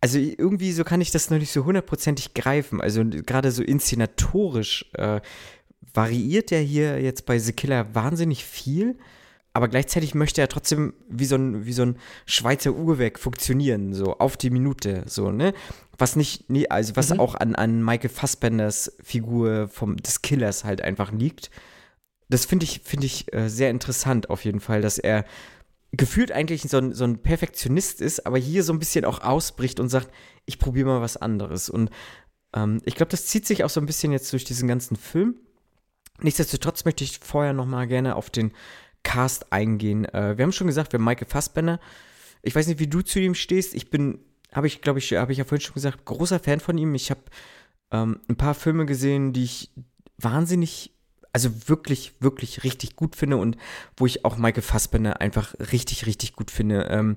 also irgendwie so kann ich das noch nicht so hundertprozentig greifen. Also gerade so inszenatorisch äh, variiert er hier jetzt bei The Killer wahnsinnig viel. Aber gleichzeitig möchte er trotzdem wie so ein, wie so ein Schweizer Uhrwerk funktionieren, so auf die Minute, so, ne? Was nicht, nee, also was mhm. auch an, an Michael Fassbenders Figur vom, des Killers halt einfach liegt. Das finde ich, finde ich äh, sehr interessant auf jeden Fall, dass er gefühlt eigentlich so ein, so ein Perfektionist ist, aber hier so ein bisschen auch ausbricht und sagt, ich probiere mal was anderes. Und ähm, ich glaube, das zieht sich auch so ein bisschen jetzt durch diesen ganzen Film. Nichtsdestotrotz möchte ich vorher noch mal gerne auf den Cast eingehen. Äh, wir haben schon gesagt, wir haben Michael Fassbender. Ich weiß nicht, wie du zu ihm stehst. Ich bin, habe ich, glaube ich, habe ich ja vorhin schon gesagt, großer Fan von ihm. Ich habe ähm, ein paar Filme gesehen, die ich wahnsinnig also wirklich, wirklich richtig gut finde und wo ich auch Michael Fassbender einfach richtig, richtig gut finde. Ähm,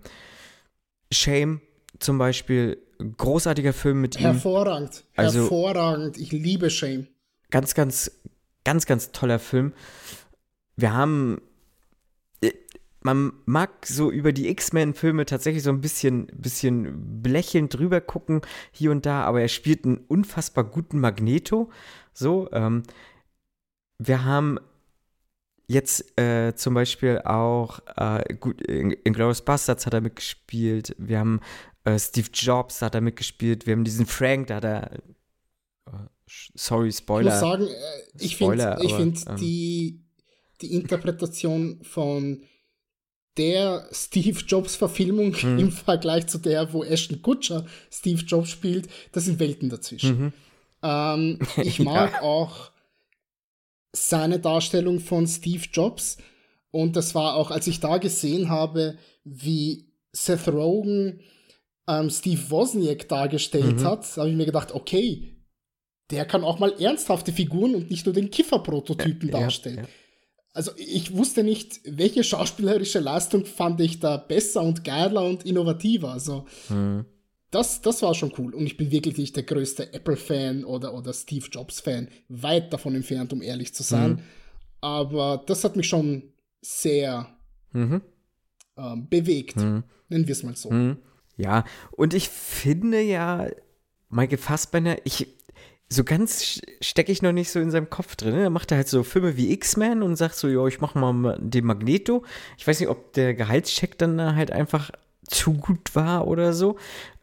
Shame zum Beispiel, großartiger Film mit ihm. Hervorragend, also, hervorragend. Ich liebe Shame. Ganz, ganz, ganz, ganz toller Film. Wir haben, man mag so über die X-Men-Filme tatsächlich so ein bisschen, bisschen blächelnd drüber gucken, hier und da, aber er spielt einen unfassbar guten Magneto. So, ähm, wir haben jetzt äh, zum Beispiel auch äh, gut, in, in Glorious Bastards hat er mitgespielt. Wir haben äh, Steve Jobs hat er mitgespielt. Wir haben diesen Frank, da hat er äh, sorry Spoiler. Ich muss sagen, äh, ich finde ich find ähm, die die Interpretation von der Steve Jobs Verfilmung mhm. im Vergleich zu der, wo Ashton Kutcher Steve Jobs spielt, das sind Welten dazwischen. Mhm. Ähm, ich mag ja. auch seine Darstellung von Steve Jobs. Und das war auch, als ich da gesehen habe, wie Seth Rogen ähm, Steve Wozniak dargestellt mhm. hat, habe ich mir gedacht, okay, der kann auch mal ernsthafte Figuren und nicht nur den Kiffer-Prototypen ja, darstellen. Ja. Also ich wusste nicht, welche schauspielerische Leistung fand ich da besser und geiler und innovativer. Also mhm das, das war schon cool. Und ich bin wirklich nicht der größte Apple-Fan oder, oder Steve Jobs-Fan. Weit davon entfernt, um ehrlich zu sein. Mhm. Aber das hat mich schon sehr mhm. ähm, bewegt. Mhm. Nennen wir es mal so. Mhm. Ja, und ich finde ja, Michael Fassbender, ich, so ganz stecke ich noch nicht so in seinem Kopf drin. Er macht halt so Filme wie X-Men und sagt so, ja, ich mache mal den Magneto. Ich weiß nicht, ob der Gehaltscheck dann halt einfach zu gut war oder so.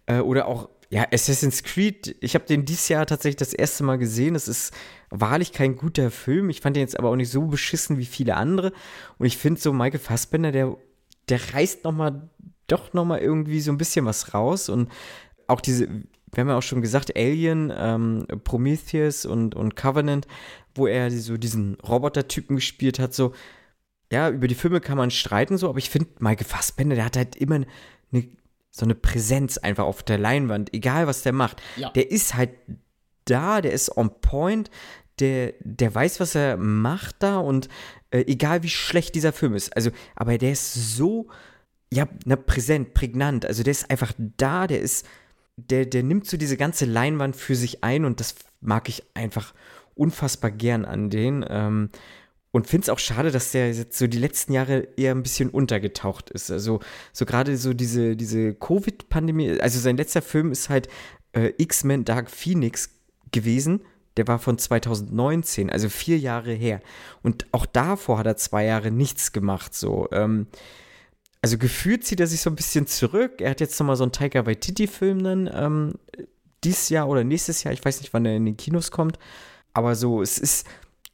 Äh, oder auch, ja, Assassin's Creed. Ich habe den dieses Jahr tatsächlich das erste Mal gesehen. Es ist wahrlich kein guter Film. Ich fand den jetzt aber auch nicht so beschissen wie viele andere. Und ich finde so Michael Fassbender, der, der reißt noch mal, doch noch mal irgendwie so ein bisschen was raus. Und auch diese, wir haben ja auch schon gesagt, Alien, ähm, Prometheus und, und Covenant, wo er so diesen Roboter-Typen gespielt hat, so, ja, über die Filme kann man streiten, so, aber ich finde, Michael Fassbender, der hat halt immer eine so eine Präsenz einfach auf der Leinwand, egal was der macht. Ja. Der ist halt da, der ist on point, der, der weiß, was er macht da und äh, egal wie schlecht dieser Film ist, also, aber der ist so, ja, na, präsent, prägnant, also der ist einfach da, der ist, der, der nimmt so diese ganze Leinwand für sich ein und das mag ich einfach unfassbar gern an den. Ähm, und finde es auch schade, dass der jetzt so die letzten Jahre eher ein bisschen untergetaucht ist. Also so gerade so diese, diese Covid-Pandemie, also sein letzter Film ist halt äh, X-Men Dark Phoenix gewesen. Der war von 2019, also vier Jahre her. Und auch davor hat er zwei Jahre nichts gemacht. So, ähm, also gefühlt zieht er sich so ein bisschen zurück. Er hat jetzt nochmal so einen Taika Waititi-Film dann ähm, dieses Jahr oder nächstes Jahr. Ich weiß nicht, wann er in den Kinos kommt. Aber so, es ist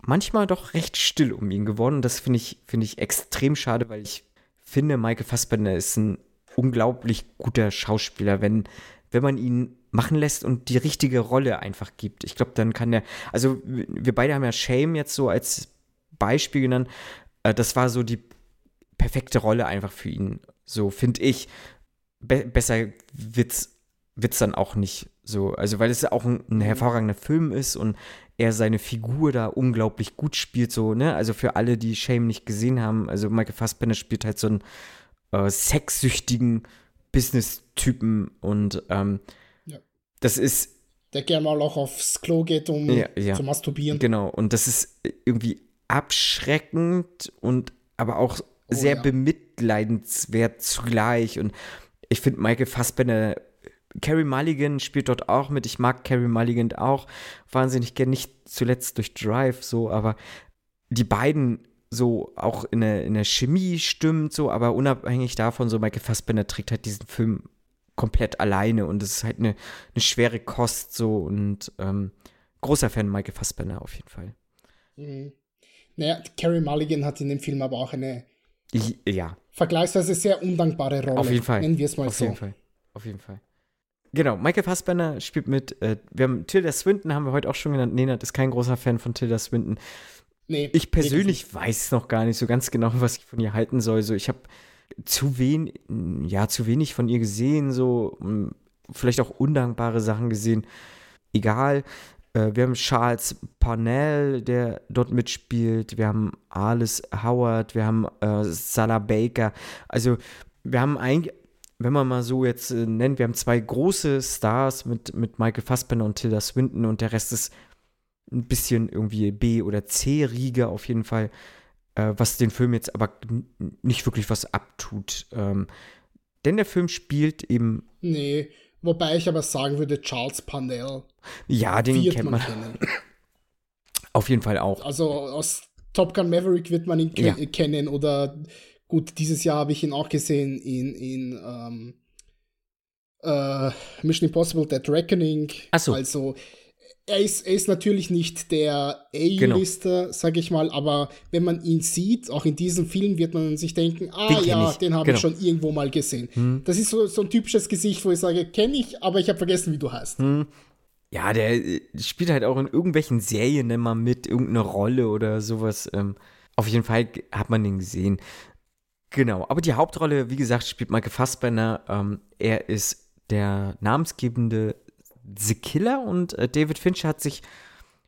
manchmal doch recht still um ihn geworden. Und das finde ich, find ich extrem schade, weil ich finde, Michael Fassbender ist ein unglaublich guter Schauspieler, wenn, wenn man ihn machen lässt und die richtige Rolle einfach gibt. Ich glaube, dann kann er, also wir beide haben ja Shame jetzt so als Beispiel genannt. Äh, das war so die perfekte Rolle einfach für ihn. So finde ich. Be besser wird's wird's dann auch nicht so. Also weil es auch ein, ein hervorragender Film ist und er seine Figur da unglaublich gut spielt, so, ne? Also für alle, die Shame nicht gesehen haben, also Michael Fassbender spielt halt so einen äh, sexsüchtigen Business-Typen und ähm, ja. das ist. Der gerne mal auch aufs Klo geht, um ja, ja. zu masturbieren. Genau, und das ist irgendwie abschreckend und aber auch oh, sehr bemitleidenswert zugleich. Und ich finde Michael Fassbender Carrie Mulligan spielt dort auch mit. Ich mag Carrie Mulligan auch wahnsinnig gern, nicht zuletzt durch Drive so, aber die beiden so auch in der, in der Chemie stimmt so, aber unabhängig davon, so Michael Fassbender trägt halt diesen Film komplett alleine und es ist halt eine, eine schwere Kost so und ähm, großer Fan Michael Fassbender auf jeden Fall. Mhm. Naja, Carrie Mulligan hat in dem Film aber auch eine ja. vergleichsweise sehr undankbare Rolle. Auf jeden Fall. Nennen wir es mal auf so. Jeden Fall. Auf jeden Fall. Genau, Michael Fassbender spielt mit. Äh, wir haben Tilda Swinton, haben wir heute auch schon genannt. Nenad ist kein großer Fan von Tilda Swinton. Nee, ich persönlich weiß noch gar nicht so ganz genau, was ich von ihr halten soll. So, ich habe zu wenig, ja, zu wenig von ihr gesehen, so vielleicht auch undankbare Sachen gesehen. Egal. Äh, wir haben Charles Parnell, der dort mitspielt. Wir haben Alice Howard. Wir haben äh, Salah Baker. Also wir haben eigentlich wenn man mal so jetzt äh, nennt, wir haben zwei große Stars mit, mit Michael Fassbender und Tilda Swinton und der Rest ist ein bisschen irgendwie B- oder C-Riege auf jeden Fall, äh, was den Film jetzt aber nicht wirklich was abtut. Ähm, denn der Film spielt eben. Nee, wobei ich aber sagen würde, Charles Parnell. Ja, den kennt man. Kennen. Auf jeden Fall auch. Also aus Top Gun Maverick wird man ihn ke ja. kennen oder Gut, dieses Jahr habe ich ihn auch gesehen in, in ähm, äh, Mission Impossible Dead Reckoning. Ach so. Also er ist, er ist natürlich nicht der A-Lister, genau. sage ich mal, aber wenn man ihn sieht, auch in diesem Film, wird man sich denken, ah den ja, ich. den habe genau. ich schon irgendwo mal gesehen. Hm. Das ist so, so ein typisches Gesicht, wo ich sage, kenne ich, aber ich habe vergessen, wie du heißt. Hm. Ja, der äh, spielt halt auch in irgendwelchen Serien immer mit, irgendeine Rolle oder sowas. Ähm, auf jeden Fall hat man den gesehen. Genau, aber die Hauptrolle, wie gesagt, spielt Michael Fassbender. Ähm, er ist der namensgebende The Killer und äh, David Fincher hat sich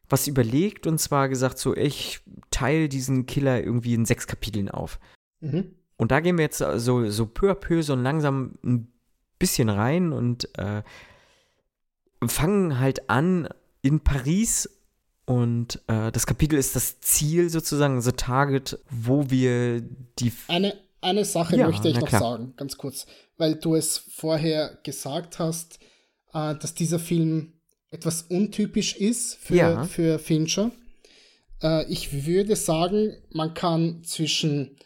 was überlegt und zwar gesagt, so, ich teile diesen Killer irgendwie in sechs Kapiteln auf. Mhm. Und da gehen wir jetzt so, so peu à peu, so langsam ein bisschen rein und äh, fangen halt an in Paris und äh, das Kapitel ist das Ziel sozusagen, the target, wo wir die. Eine, eine Sache ja, möchte ich noch klar. sagen, ganz kurz, weil du es vorher gesagt hast, äh, dass dieser Film etwas untypisch ist für, ja. für Fincher. Äh, ich würde sagen, man kann zwischen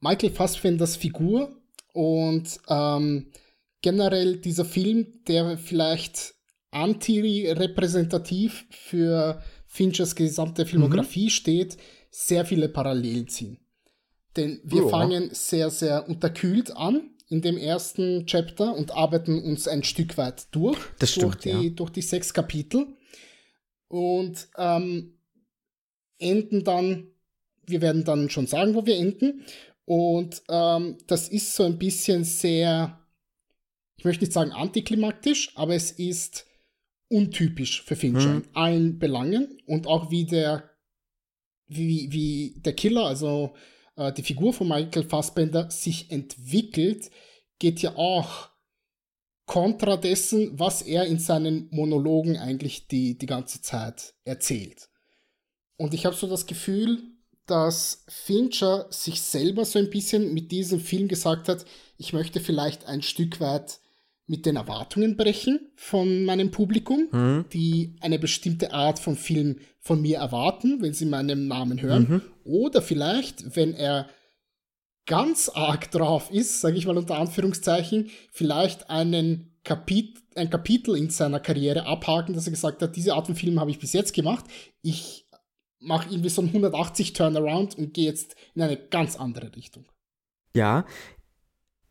Michael Fassbenders Figur und ähm, generell dieser Film, der vielleicht anti-repräsentativ für Finchers gesamte Filmografie mhm. steht, sehr viele Parallelen ziehen. Denn wir oh. fangen sehr, sehr unterkühlt an in dem ersten Chapter und arbeiten uns ein Stück weit durch. Das stimmt, durch die, ja. durch die sechs Kapitel. Und ähm, enden dann, wir werden dann schon sagen, wo wir enden. Und ähm, das ist so ein bisschen sehr, ich möchte nicht sagen antiklimaktisch, aber es ist untypisch für Fincher mhm. in allen Belangen und auch wie der, wie, wie der Killer, also äh, die Figur von Michael Fassbender sich entwickelt, geht ja auch kontra dessen, was er in seinen Monologen eigentlich die, die ganze Zeit erzählt. Und ich habe so das Gefühl, dass Fincher sich selber so ein bisschen mit diesem Film gesagt hat, ich möchte vielleicht ein Stück weit mit den Erwartungen brechen von meinem Publikum, mhm. die eine bestimmte Art von Film von mir erwarten, wenn sie meinen Namen hören. Mhm. Oder vielleicht, wenn er ganz arg drauf ist, sage ich mal unter Anführungszeichen, vielleicht einen Kapit ein Kapitel in seiner Karriere abhaken, dass er gesagt hat, diese Art von Film habe ich bis jetzt gemacht. Ich mache irgendwie so einen 180 Turnaround und gehe jetzt in eine ganz andere Richtung. Ja,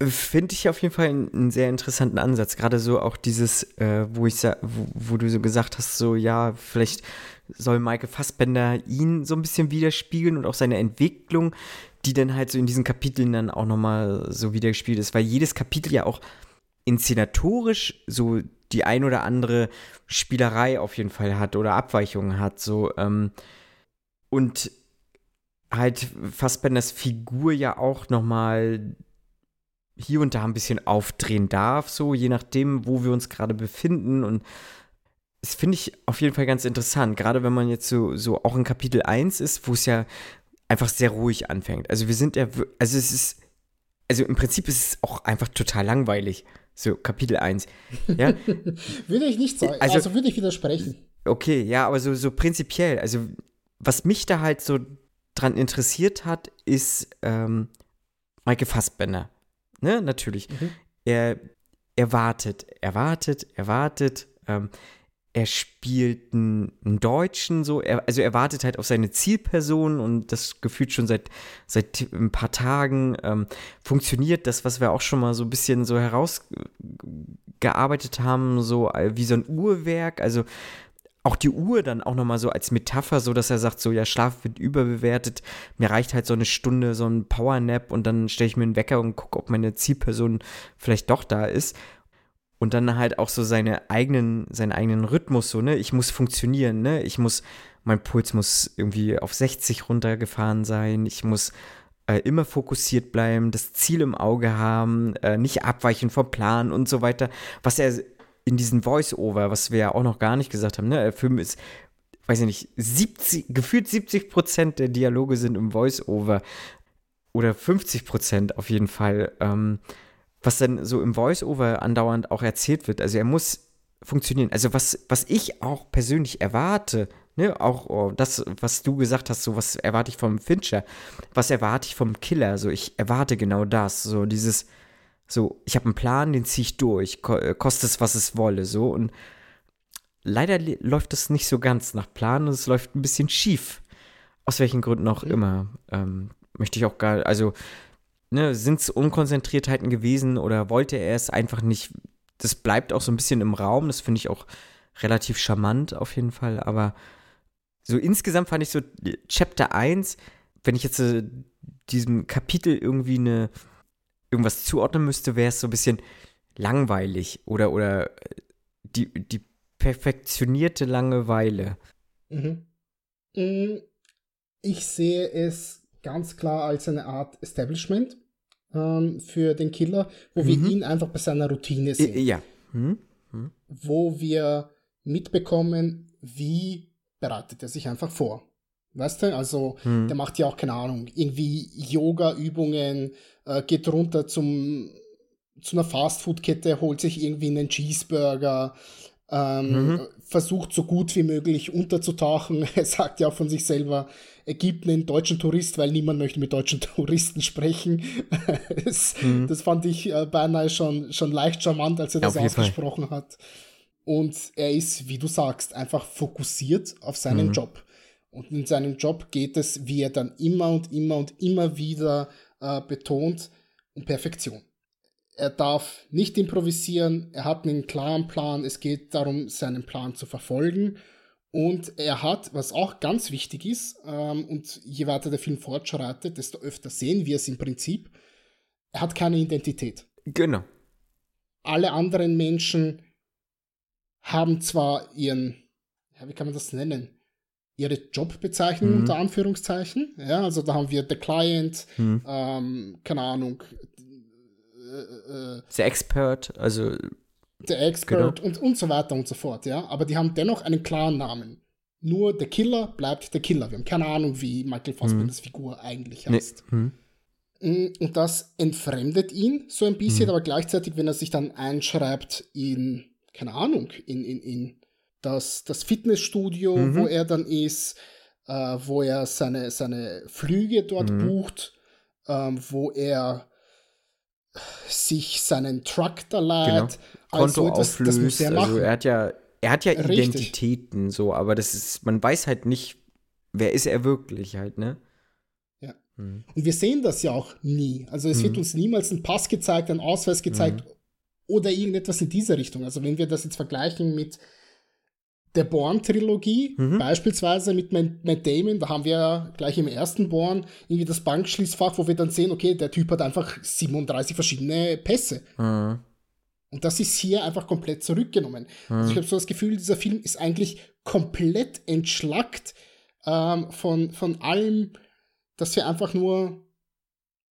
finde ich auf jeden Fall einen, einen, sehr interessanten Ansatz. Gerade so auch dieses, äh, wo ich wo, wo du so gesagt hast, so ja, vielleicht soll Michael Fassbender ihn so ein bisschen widerspiegeln und auch seine Entwicklung, die dann halt so in diesen Kapiteln dann auch nochmal so widergespielt ist, weil jedes Kapitel ja auch inszenatorisch so die ein oder andere Spielerei auf jeden Fall hat oder Abweichungen hat, so ähm, und halt Fassbenders Figur ja auch nochmal hier und da ein bisschen aufdrehen darf, so je nachdem, wo wir uns gerade befinden. Und das finde ich auf jeden Fall ganz interessant, gerade wenn man jetzt so, so auch in Kapitel 1 ist, wo es ja einfach sehr ruhig anfängt. Also wir sind ja, also es ist, also im Prinzip ist es auch einfach total langweilig. So, Kapitel 1. Ja? würde ich nicht sagen, also, also würde ich widersprechen. Okay, ja, aber so, so prinzipiell, also was mich da halt so dran interessiert hat, ist ähm, Michael Fassbender ne, natürlich. Mhm. Er, er wartet, er wartet, er wartet. Ähm, er spielt einen, Deutschen so, er, also er wartet halt auf seine Zielperson und das gefühlt schon seit, seit ein paar Tagen ähm, funktioniert das, was wir auch schon mal so ein bisschen so herausgearbeitet haben, so äh, wie so ein Uhrwerk, also auch die Uhr dann auch nochmal so als Metapher, so dass er sagt, so ja, Schlaf wird überbewertet, mir reicht halt so eine Stunde, so ein Powernap und dann stelle ich mir einen Wecker und gucke, ob meine Zielperson vielleicht doch da ist. Und dann halt auch so seine eigenen, seinen eigenen Rhythmus, so, ne, ich muss funktionieren, ne, ich muss, mein Puls muss irgendwie auf 60 runtergefahren sein, ich muss äh, immer fokussiert bleiben, das Ziel im Auge haben, äh, nicht abweichen vom Plan und so weiter, was er in diesen Voice-Over, was wir ja auch noch gar nicht gesagt haben, ne? Der Film ist, weiß ich nicht, 70, gefühlt 70 Prozent der Dialoge sind im Voice-Over. Oder 50 Prozent auf jeden Fall. Ähm, was dann so im Voice-Over andauernd auch erzählt wird. Also er muss funktionieren. Also was, was ich auch persönlich erwarte, ne, auch oh, das, was du gesagt hast, so was erwarte ich vom Fincher, was erwarte ich vom Killer, so ich erwarte genau das, so dieses, so, ich habe einen Plan, den ziehe ich durch, äh, kostet es, was es wolle, so. Und leider läuft das nicht so ganz nach Plan und es läuft ein bisschen schief. Aus welchen Gründen auch mhm. immer. Ähm, möchte ich auch gar, also, ne, sind es Unkonzentriertheiten gewesen oder wollte er es einfach nicht? Das bleibt auch so ein bisschen im Raum, das finde ich auch relativ charmant auf jeden Fall, aber so insgesamt fand ich so Chapter 1, wenn ich jetzt äh, diesem Kapitel irgendwie eine irgendwas zuordnen müsste, wäre es so ein bisschen langweilig oder, oder die, die perfektionierte Langeweile. Mhm. Mm, ich sehe es ganz klar als eine Art Establishment ähm, für den Killer, wo mhm. wir ihn einfach bei seiner Routine sehen. Ja. Mhm. Mhm. Wo wir mitbekommen, wie bereitet er sich einfach vor. Weißt du, also hm. der macht ja auch, keine Ahnung, irgendwie Yoga-Übungen, äh, geht runter zum, zu einer Fastfood-Kette, holt sich irgendwie einen Cheeseburger, ähm, mhm. versucht so gut wie möglich unterzutauchen. Er sagt ja auch von sich selber, er gibt einen deutschen Tourist, weil niemand möchte mit deutschen Touristen sprechen. das, mhm. das, fand ich äh, beinahe schon, schon leicht charmant, als er das ausgesprochen Fall. hat. Und er ist, wie du sagst, einfach fokussiert auf seinen mhm. Job. Und in seinem Job geht es, wie er dann immer und immer und immer wieder äh, betont, um Perfektion. Er darf nicht improvisieren, er hat einen klaren Plan, es geht darum, seinen Plan zu verfolgen. Und er hat, was auch ganz wichtig ist, ähm, und je weiter der Film fortschreitet, desto öfter sehen wir es im Prinzip, er hat keine Identität. Genau. Alle anderen Menschen haben zwar ihren, ja, wie kann man das nennen? Ihre Jobbezeichnung Mhm. unter Anführungszeichen. Ja, also da haben wir The Client, Hm. ähm, keine Ahnung, äh, äh, Sehr Expert, also The Expert Genau. und, und so weiter und so fort, ja. Aber die haben dennoch einen klaren Namen. Nur der Killer bleibt der Killer. Wir haben keine Ahnung, wie Michael Fassbenders Figur eigentlich nee. heißt. Hm. Mm, Und das entfremdet ihn so ein bisschen, Mhm. aber gleichzeitig, wenn er sich dann einschreibt in, keine Ahnung, in, in, in das, das Fitnessstudio, Mhm. wo er dann ist, äh, wo er seine, seine Flüge dort Mhm. bucht, ähm, wo er sich seinen Truck da leiht. Genau. Also Konto etwas, das auflöst. er Also er hat ja, er hat ja Richtig. Identitäten so, aber das ist, man weiß halt nicht, wer ist er wirklich halt, ne? Ja. Hm. Und wir sehen das ja auch nie. Also es wird Mhm. uns niemals ein Pass gezeigt, ein Ausweis gezeigt oder irgendetwas in dieser Richtung. Also wenn wir das jetzt vergleichen mit der Born-Trilogie, Mhm. beispielsweise mit Matt Damon, da haben wir ja gleich im ersten Born irgendwie das Bankschließfach, wo wir dann sehen, okay, der Typ hat einfach 37 verschiedene Pässe. Hm. Und das ist hier einfach komplett zurückgenommen. Also ich Hm. habe so das Gefühl, dieser Film ist eigentlich komplett entschlackt ähm, von, von allem, dass wir einfach nur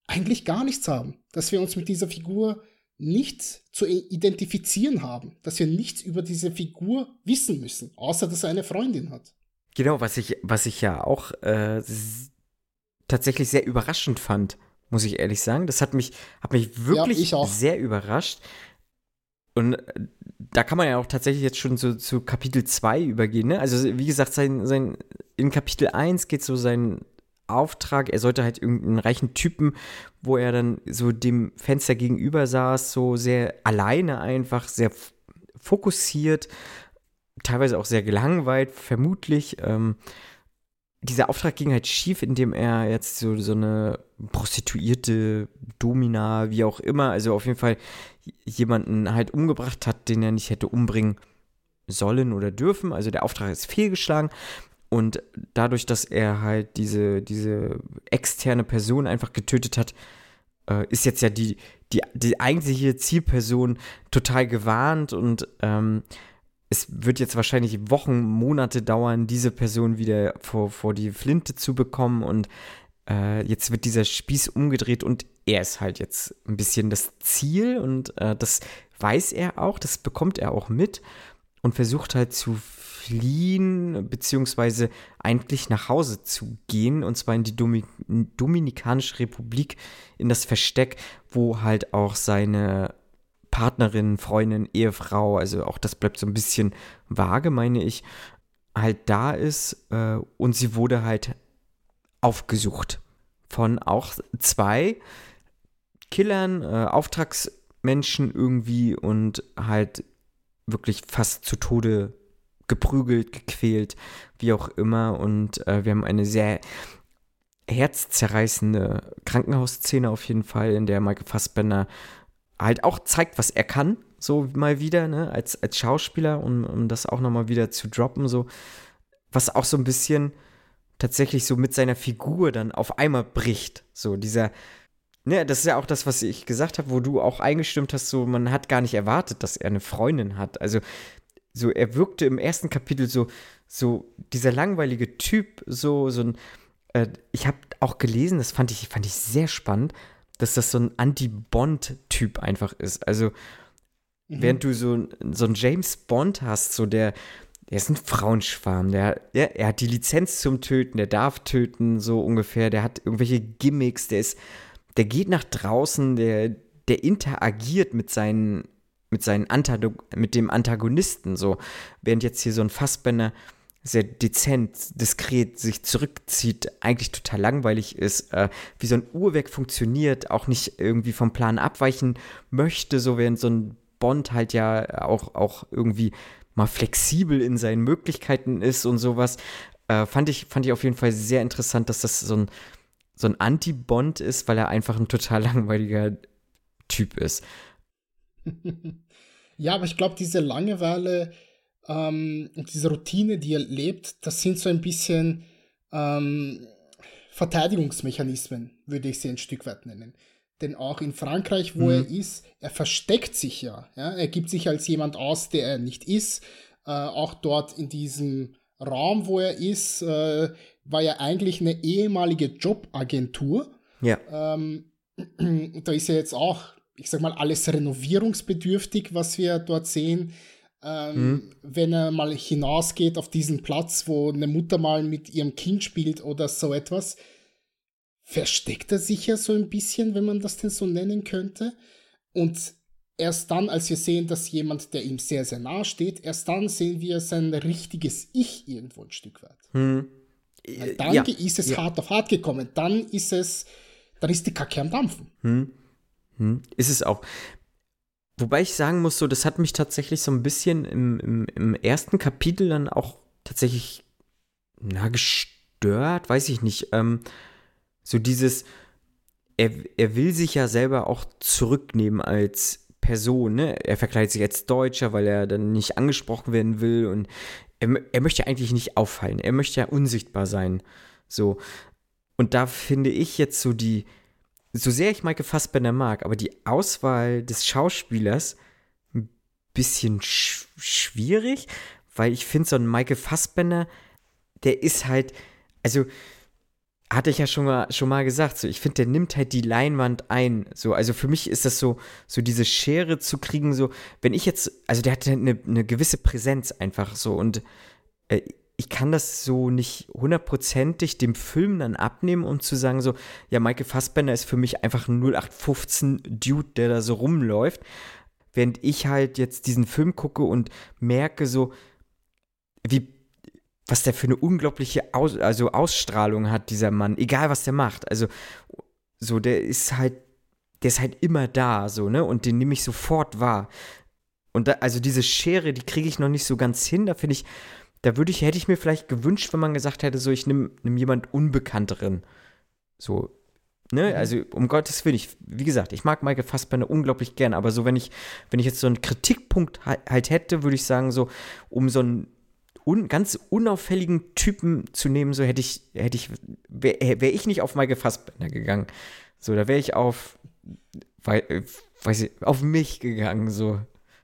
eigentlich gar nichts haben. Dass wir uns mit dieser Figur nicht zu identifizieren haben. Dass wir nichts über diese Figur wissen müssen, außer dass er eine Freundin hat. Genau, was ich, was ich ja auch äh, tatsächlich sehr überraschend fand, muss ich ehrlich sagen. Das hat mich, hat mich wirklich ich auch. sehr überrascht. Und äh, da kann man ja auch tatsächlich jetzt schon so zu Kapitel 2 übergehen. Ne? Also, wie gesagt, sein, sein, in Kapitel 1 geht so sein Auftrag, er sollte halt irgendeinen reichen Typen, wo er dann so dem Fenster gegenüber saß, so sehr alleine einfach, sehr fokussiert, teilweise auch sehr gelangweilt, vermutlich. Ähm, dieser Auftrag ging halt schief, indem er jetzt so, so eine Prostituierte, Domina, wie auch immer, also auf jeden Fall jemanden halt umgebracht hat, den er nicht hätte umbringen sollen oder dürfen. Also der Auftrag ist fehlgeschlagen. Und dadurch, dass er halt diese, diese externe Person einfach getötet hat, äh, ist jetzt ja die, die, die eigentliche Zielperson total gewarnt und ähm, es wird jetzt wahrscheinlich Wochen, Monate dauern, diese Person wieder vor, vor die Flinte zu bekommen und äh, jetzt wird dieser Spieß umgedreht und er ist halt jetzt ein bisschen das Ziel und äh, das weiß er auch, das bekommt er auch mit und versucht halt zu fliehen, beziehungsweise eigentlich nach Hause zu gehen, und zwar in die Domi Dominikanische Republik, in das Versteck, wo halt auch seine Partnerin, Freundin, Ehefrau, also auch das bleibt so ein bisschen vage, meine ich, halt da ist äh, und sie wurde halt aufgesucht von auch zwei Killern, äh, Auftragsmenschen irgendwie und halt wirklich fast zu Tode geprügelt, gequält, wie auch immer. Und äh, wir haben eine sehr herzzerreißende Krankenhausszene auf jeden Fall, in der Michael Fassbender halt auch zeigt, was er kann, so mal wieder, ne, als, als Schauspieler, um, um das auch nochmal wieder zu droppen, so. Was auch so ein bisschen tatsächlich so mit seiner Figur dann auf einmal bricht. So dieser, ne, das ist ja auch das, was ich gesagt habe, wo du auch eingestimmt hast, so man hat gar nicht erwartet, dass er eine Freundin hat. Also so er wirkte im ersten Kapitel so so dieser langweilige Typ, so so ein äh, ich habe auch gelesen, das fand ich fand ich sehr spannend, dass das so ein Anti-Bond-Typ einfach ist. Also Mhm. während du so, so einen James Bond hast, so der, der ist ein Frauenschwarm, der, der, er hat die Lizenz zum Töten, der darf töten, so ungefähr, der hat irgendwelche Gimmicks, der ist, der geht nach draußen, der, der interagiert mit seinen, mit seinen Antado mit dem Antagonisten, so, während jetzt hier so ein Fassbender sehr dezent, diskret sich zurückzieht, eigentlich total langweilig ist, äh, wie so ein Uhrwerk funktioniert, auch nicht irgendwie vom Plan abweichen möchte, so während so ein Bond halt ja auch, auch irgendwie mal flexibel in seinen Möglichkeiten ist und sowas. Äh, fand, ich, fand ich auf jeden Fall sehr interessant, dass das so ein, so ein Anti-Bond ist, weil er einfach ein total langweiliger Typ ist. ja, aber ich glaube, diese Langeweile ähm, und diese Routine, die er lebt, das sind so ein bisschen ähm, Verteidigungsmechanismen, würde ich sie ein Stück weit nennen. Denn auch in Frankreich, wo mhm. er ist, er versteckt sich ja, ja. Er gibt sich als jemand aus, der er nicht ist. Äh, auch dort in diesem Raum, wo er ist, äh, war ja eigentlich eine ehemalige Jobagentur. Ja. Ähm, da ist ja jetzt auch, ich sag mal, alles renovierungsbedürftig, was wir dort sehen. Ähm, mhm. Wenn er mal hinausgeht auf diesen Platz, wo eine Mutter mal mit ihrem Kind spielt oder so etwas, versteckt er sich ja so ein bisschen, wenn man das denn so nennen könnte. Und erst dann, als wir sehen, dass jemand, der ihm sehr, sehr nahe steht, erst dann sehen wir sein richtiges Ich irgendwo ein Stück weit. Hm. Weil dann ja. ist es ja. hart auf hart gekommen. Dann ist es, dann ist die Kacke am Dampfen. Hm. Hm. Ist es auch. Wobei ich sagen muss, so, das hat mich tatsächlich so ein bisschen im, im, im ersten Kapitel dann auch tatsächlich, na, gestört, weiß ich nicht. Ähm, so dieses, er, er will sich ja selber auch zurücknehmen als Person, ne? Er verkleidet sich als Deutscher, weil er dann nicht angesprochen werden will und er, er möchte eigentlich nicht auffallen. Er möchte ja unsichtbar sein. So. Und da finde ich jetzt so die, so sehr ich Michael Fassbender mag, aber die Auswahl des Schauspielers ein bisschen sch schwierig, weil ich finde, so ein Michael Fassbender, der ist halt, also hatte ich ja schon mal, schon mal gesagt, so ich finde, der nimmt halt die Leinwand ein. So, also für mich ist das so, so diese Schere zu kriegen, so, wenn ich jetzt, also der hat eine, eine gewisse Präsenz einfach so und äh, ich kann das so nicht hundertprozentig dem Film dann abnehmen, um zu sagen, so, ja, Michael Fassbender ist für mich einfach ein 0815 Dude, der da so rumläuft. Während ich halt jetzt diesen Film gucke und merke so, wie was der für eine unglaubliche Aus also Ausstrahlung hat, dieser Mann, egal was der macht. Also, so, der ist halt, der ist halt immer da, so, ne? Und den nehme ich sofort wahr. Und da, also diese Schere, die kriege ich noch nicht so ganz hin. Da finde ich, da würde ich, hätte ich mir vielleicht gewünscht, wenn man gesagt hätte, so, ich nehme nehm jemand Unbekannteren. So, ne? Mhm. Also, um Gottes Willen, ich, wie gesagt, ich mag Michael Fassbender unglaublich gern, aber so, wenn ich, wenn ich jetzt so einen Kritikpunkt halt hätte, würde ich sagen, so, um so einen un, ganz unauffälligen Typen zu nehmen, so hätte ich, hätte ich, wäre wär ich nicht auf Michael Fassbender gegangen. So, da wäre ich auf, weil, weiß ich, auf mich gegangen, so.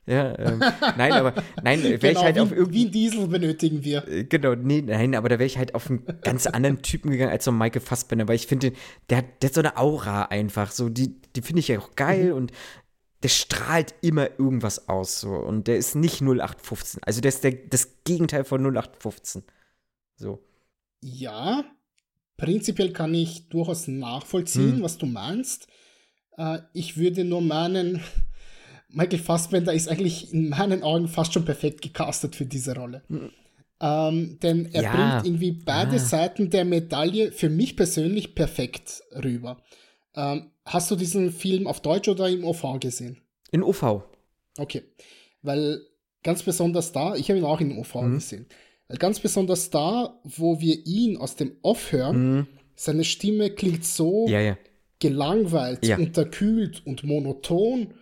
Ja, ähm, nein, aber nein, wäre genau, ich halt wie, auf irgendwie Diesel benötigen wir. Äh, genau, nee, nein, aber da wäre ich halt auf einen ganz anderen Typen gegangen als so Michael Fassbender, weil ich finde, der, der hat so eine Aura einfach, so die, die finde ich ja auch geil mhm. und der strahlt immer irgendwas aus so und der ist nicht 0815. Also der ist der, das Gegenteil von 0815. So. Ja, prinzipiell kann ich durchaus nachvollziehen, hm. was du meinst. Äh, ich würde nur meinen, Michael Fassbender ist eigentlich in meinen Augen fast schon perfekt gecastet für diese Rolle. Hm. Ähm, denn er ja. bringt irgendwie beide ah. Seiten der Medaille für mich persönlich perfekt rüber. Ähm, hast du diesen Film auf Deutsch oder im OV gesehen? In OV. Okay. Weil ganz besonders da, ich habe ihn auch in OV mhm. gesehen. Weil ganz besonders da, wo wir ihn aus dem Off hören, mhm. seine Stimme klingt so ja, ja. gelangweilt, unterkühlt und monoton,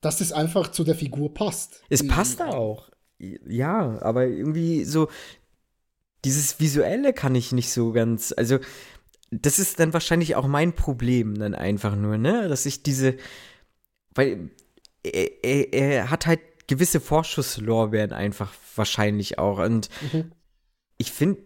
dass es einfach zu der Figur passt. Es passt auch. Ja, aber irgendwie so dieses Visuelle kann ich nicht so ganz, also das ist dann wahrscheinlich auch mein Problem dann einfach nur, ne? Dass ich diese, weil er, er, er hat halt gewisse Vorschusslorbeeren einfach wahrscheinlich auch und mhm. ich finde,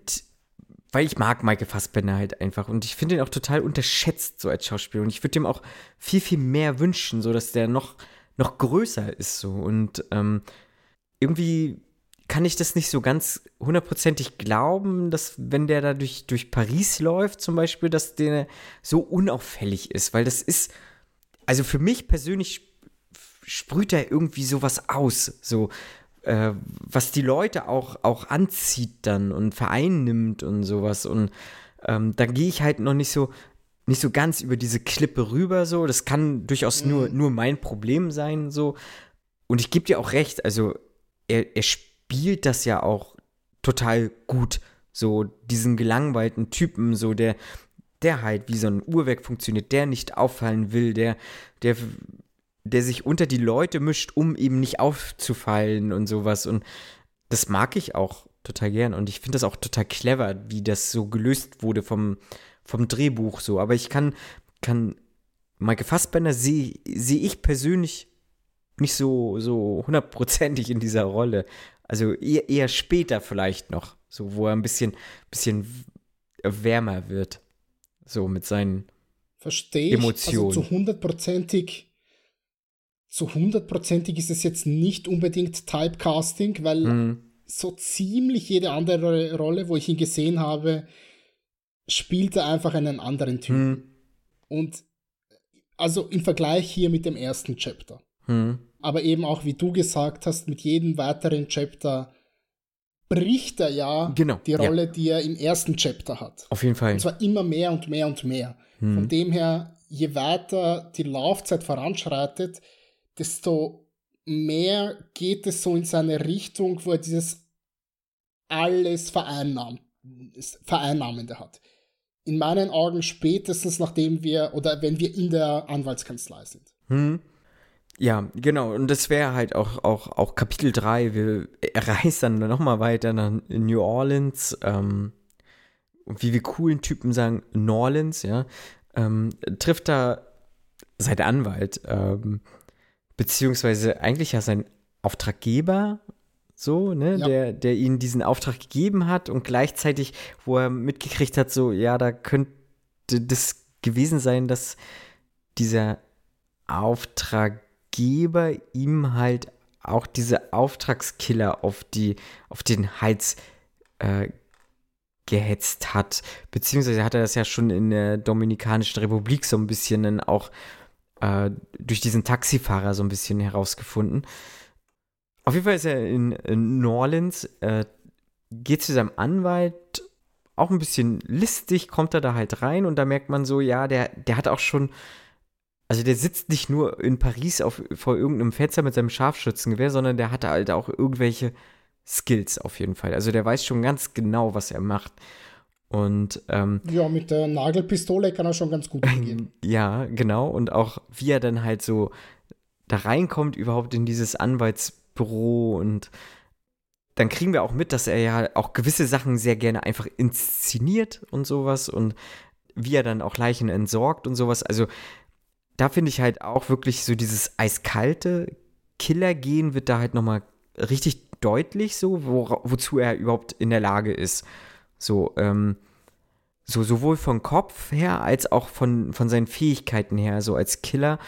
weil ich mag Michael Fassbender halt einfach und ich finde ihn auch total unterschätzt so als Schauspieler und ich würde ihm auch viel, viel mehr wünschen, so dass der noch, noch größer ist so. Und ähm, irgendwie kann ich das nicht so ganz hundertprozentig glauben, dass wenn der da durch, durch Paris läuft zum Beispiel, dass der so unauffällig ist, weil das ist, also für mich persönlich sprüht er irgendwie sowas aus, so äh, was die Leute auch, auch anzieht dann und vereinnimmt und sowas. Und ähm, da gehe ich halt noch nicht so nicht so ganz über diese Klippe rüber so, das kann durchaus nur, mhm. nur mein Problem sein so und ich gebe dir auch recht, also er, er spielt spielt das ja auch total gut. So diesen gelangweilten Typen, so der, der halt wie so ein Uhrwerk funktioniert, der nicht auffallen will, der, der, der sich unter die Leute mischt, um eben nicht aufzufallen und sowas. Und das mag ich auch total gern. Und ich finde das auch total clever, wie das so gelöst wurde vom, vom Drehbuch so. Aber ich kann, kann Michael Fassbender sehe seh ich persönlich nicht so, so hundertprozentig in dieser Rolle. Also eher, eher später vielleicht noch, so wo er ein bisschen, bisschen wärmer wird. So mit seinen Verstehe Emotionen. Also zu hundertprozentig zu hundertprozentig ist es jetzt nicht unbedingt Typecasting, weil Mhm. so ziemlich jede andere Rolle, wo ich ihn gesehen habe, spielt er einfach einen anderen Typ. Hm, Und also im Vergleich hier mit dem ersten Chapter. hm, Aber eben auch, wie du gesagt hast, mit jedem weiteren Chapter bricht er ja Genau, die ja. Rolle, die er im ersten Chapter hat. auf jeden Fall. Und zwar immer mehr und mehr und mehr. Hm. Von dem her, je weiter die Laufzeit voranschreitet, desto mehr geht es so in seine Richtung, wo er dieses alles Vereinnahmende hat. In meinen Augen spätestens nachdem wir oder wenn wir in der Anwaltskanzlei sind. Hm. Ja, genau. Und das wäre halt auch, auch, auch Kapitel 3. Wir, reist dann nochmal weiter nach New Orleans. Ähm, wie wir coolen Typen sagen, New Orleans, ja. Ähm, trifft da seinen Anwalt, ähm, beziehungsweise eigentlich ja sein Auftraggeber, so, ne, Ja. der, der ihnen diesen Auftrag gegeben hat und gleichzeitig, wo er mitgekriegt hat, so, ja, da könnte das gewesen sein, dass dieser Auftraggeber ihm halt auch diese Auftragskiller auf die, auf den Hals äh, gehetzt hat. Beziehungsweise hat er das ja schon in der Dominikanischen Republik so ein bisschen dann auch äh, durch diesen Taxifahrer so ein bisschen herausgefunden. Auf jeden Fall ist er in, in New Orleans, äh, geht zu seinem Anwalt, auch ein bisschen listig, kommt er da halt rein und da merkt man so, ja, der, der hat auch schon, also der sitzt nicht nur in Paris auf, vor irgendeinem Fenster mit seinem Scharfschützengewehr, sondern der hatte halt auch irgendwelche Skills auf jeden Fall. Also der weiß schon ganz genau, was er macht. Und ähm, Ja, mit der Nagelpistole kann er schon ganz gut umgehen. ja, genau. Und auch wie er dann halt so da reinkommt, überhaupt in dieses Anwaltsbüro und dann kriegen wir auch mit, dass er ja auch gewisse Sachen sehr gerne einfach inszeniert und sowas und wie er dann auch Leichen entsorgt und sowas. Also da finde ich halt auch wirklich so dieses eiskalte Killergehen wird da halt nochmal richtig deutlich so, wo, wozu er überhaupt in der Lage ist. So, ähm, so sowohl vom Kopf her als auch von, von seinen Fähigkeiten her, so als Killer,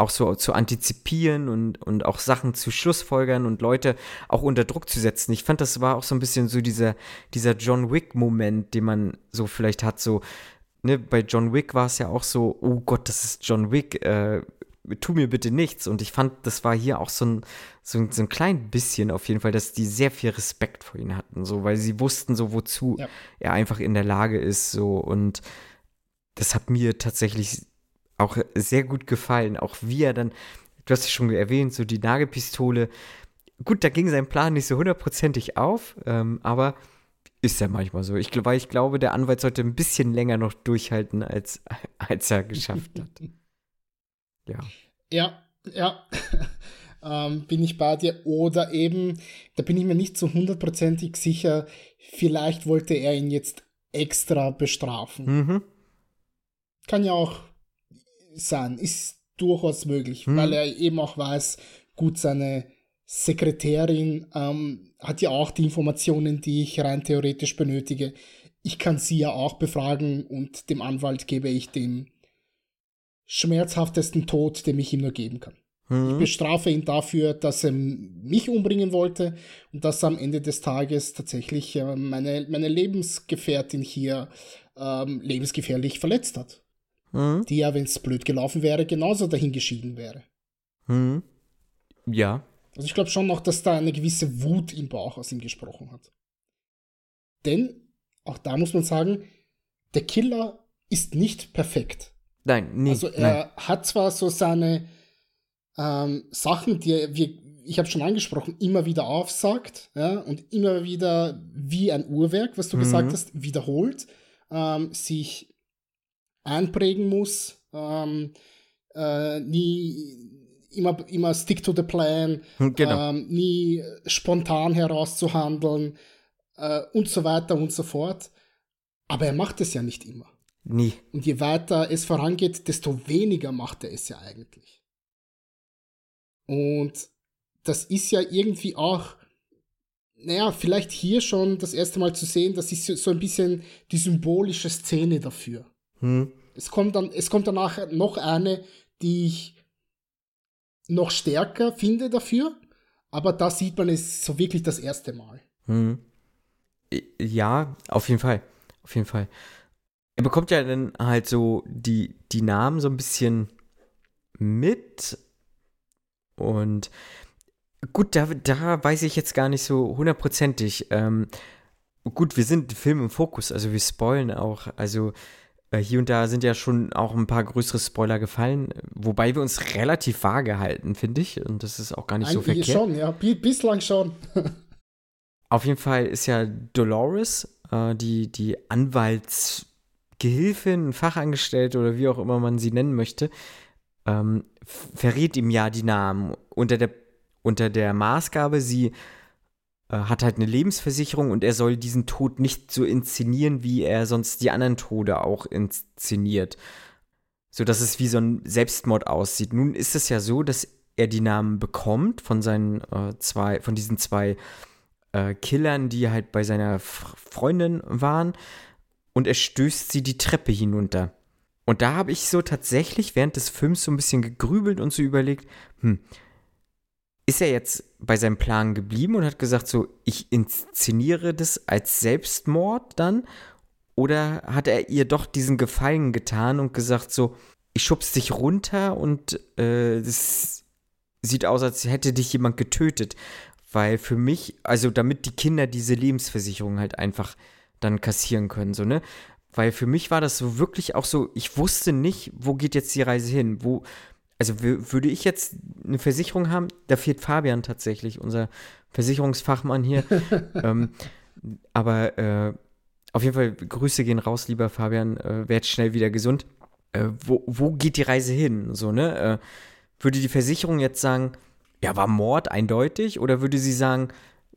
auch so zu antizipieren und, und auch Sachen zu Schlussfolgern und Leute auch unter Druck zu setzen. Ich fand, das war auch so ein bisschen so dieser, dieser John Wick-Moment, den man so vielleicht hat, so, ne, bei John Wick war es ja auch so, oh Gott, das ist John Wick, äh, tu mir bitte nichts. Und ich fand, das war hier auch so ein, so, ein- so ein klein bisschen auf jeden Fall, dass die sehr viel Respekt vor ihm hatten, so, weil sie wussten so, wozu Ja. er einfach in der Lage ist, so. Und das hat mir tatsächlich auch sehr gut gefallen, auch wie er dann, du hast es schon erwähnt, so die Nagelpistole. Gut, da ging sein Plan nicht so hundertprozentig auf, ähm, aber ist ja manchmal so. Ich, weil ich glaube, der Anwalt sollte ein bisschen länger noch durchhalten, als, als er geschafft hat. Ja. Ja, ja. ähm, bin ich bei dir. Oder eben, da bin ich mir nicht so hundertprozentig sicher, vielleicht wollte er ihn jetzt extra bestrafen. Mhm. Kann ja auch sein, ist durchaus möglich, Hm. weil er eben auch weiß, gut, seine Sekretärin ähm, hat ja auch die Informationen, die ich rein theoretisch benötige. Ich kann sie ja auch befragen und dem Anwalt gebe ich den schmerzhaftesten Tod, den ich ihm nur geben kann. Ich Mhm. bestrafe ihn dafür, dass er mich umbringen wollte und dass er am Ende des Tages tatsächlich äh, meine, meine Lebensgefährtin hier ähm, lebensgefährlich verletzt hat. Mhm. Die ja, wenn es blöd gelaufen wäre, genauso dahingeschieden wäre. Mhm. Ja. Also ich glaube schon noch, dass da eine gewisse Wut im Bauch aus ihm gesprochen hat. Denn, auch da muss man sagen, der Killer ist nicht perfekt. Nein, nee. Also nein. er hat zwar so seine ähm, Sachen, die er, wie, ich habe schon angesprochen, immer wieder aufsagt ja, und immer wieder wie ein Uhrwerk, was du Mhm. gesagt hast, wiederholt, ähm, sich einprägen muss, ähm, äh, nie immer, immer stick to the plan, Genau. ähm, nie spontan herauszuhandeln äh, und so weiter und so fort. Aber er macht es ja nicht immer. Nie. Und je weiter es vorangeht, desto weniger macht er es ja eigentlich. Und das ist ja irgendwie auch, naja, vielleicht hier schon das erste Mal zu sehen, das ist so ein bisschen die symbolische Szene dafür. Hm. Es kommt dann, es kommt danach noch eine, die ich noch stärker finde dafür, aber da sieht man es so wirklich das erste Mal. Hm. Ja, auf jeden Fall. Auf jeden Fall. Er bekommt ja dann halt so die, die Namen so ein bisschen mit. Und gut, da, da weiß ich jetzt gar nicht so hundertprozentig. Ähm, gut, wir sind Film im Fokus, also wir spoilen auch. Also hier und da sind ja schon auch ein paar größere Spoiler gefallen, wobei wir uns relativ vage halten, finde ich. Und das ist auch gar nicht Eigentlich so verkehrt. schon, ja, bislang schon. Auf jeden Fall ist ja Dolores, äh, die, die Anwaltsgehilfin, Fachangestellte oder wie auch immer man sie nennen möchte, ähm, verrät ihm ja die Namen unter der, unter der Maßgabe, sie äh, hat halt eine Lebensversicherung und er soll diesen Tod nicht so inszenieren, wie er sonst die anderen Tode auch inszeniert. So dass es wie so ein Selbstmord aussieht. Nun ist es ja so, dass er die Namen bekommt von seinen äh, zwei, von diesen zwei äh, Killern, die halt bei seiner Freundin waren. Und er stößt sie die Treppe hinunter. Und da habe ich so tatsächlich während des Films so ein bisschen gegrübelt und so überlegt, hm, ist er jetzt bei seinem Plan geblieben und hat gesagt, so, ich inszeniere das als Selbstmord dann? Oder hat er ihr doch diesen Gefallen getan und gesagt, so, ich schub's dich runter und äh, sieht aus, als hätte dich jemand getötet. Weil für mich, also damit die Kinder diese Lebensversicherung halt einfach dann kassieren können, so, ne? Weil für mich war das so wirklich auch so, ich wusste nicht, wo geht jetzt die Reise hin, wo, also würde ich jetzt eine Versicherung haben, da fehlt Fabian tatsächlich, unser Versicherungsfachmann hier. ähm, aber äh, auf jeden Fall, Grüße gehen raus, lieber Fabian, äh, werd schnell wieder gesund. Äh, wo, wo geht die Reise hin? So, ne? Äh, würde die Versicherung jetzt sagen, ja, war Mord eindeutig? Oder würde sie sagen,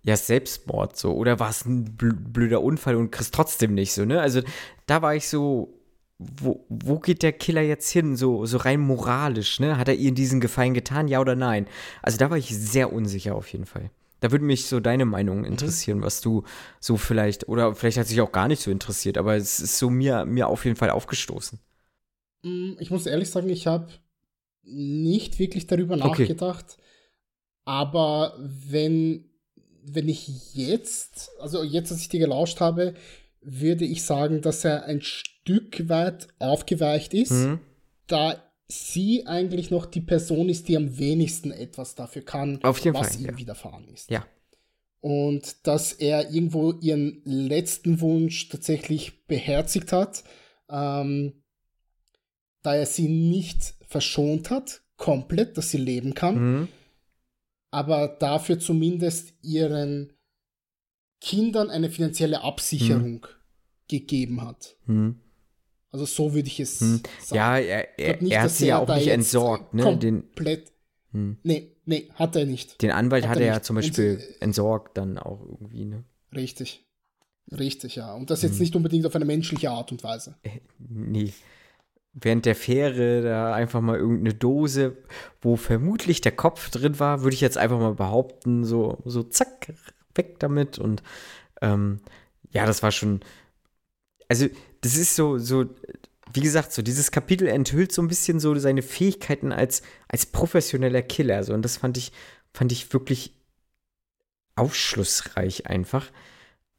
ja, Selbstmord so? Oder war es ein blöder Unfall und kriegst trotzdem nicht so, ne? Also da war ich so, wo, wo geht der Killer jetzt hin, so, so rein moralisch, ne? Hat er ihr diesen Gefallen getan, ja oder nein? Also da war ich sehr unsicher auf jeden Fall. Da würde mich so deine Meinung mhm. interessieren, mhm. was du so vielleicht, oder vielleicht hat sich auch gar nicht so interessiert, aber es ist so mir, mir auf jeden Fall aufgestoßen. Mm, ich muss ehrlich sagen, ich habe nicht wirklich darüber okay. nachgedacht, aber wenn, wenn ich jetzt, also jetzt, als ich dir gelauscht habe, würde ich sagen, dass er ein Stück weit aufgeweicht ist, mhm. da sie eigentlich noch die Person ist, die am wenigsten etwas dafür kann, was Fall, ihm ja. widerfahren ist. Ja. Und dass er irgendwo ihren letzten Wunsch tatsächlich beherzigt hat, ähm, da er sie nicht verschont hat, komplett, dass sie leben kann, mhm. aber dafür zumindest ihren Kindern eine finanzielle Absicherung hm. gegeben hat. Hm. Also so würde ich es hm. sagen. Ja, er, er, nicht, er hat sie ja auch nicht entsorgt. Ne? Komplett. Hm. Nee, nee, hat er nicht. Den Anwalt hat, hat er, ja zum Beispiel Und, entsorgt dann auch irgendwie, ne? Richtig. Richtig, ja. Und das jetzt hm. nicht unbedingt auf eine menschliche Art und Weise. Äh, nee. Während der Fähre da einfach mal irgendeine Dose, wo vermutlich der Kopf drin war, würde ich jetzt einfach mal behaupten, so, so zack, weg damit. Und ähm, ja, das war schon. Also, das ist so, so, wie gesagt, so dieses Kapitel enthüllt so ein bisschen so seine Fähigkeiten als, als professioneller Killer. So, und das fand ich, fand ich wirklich aufschlussreich einfach.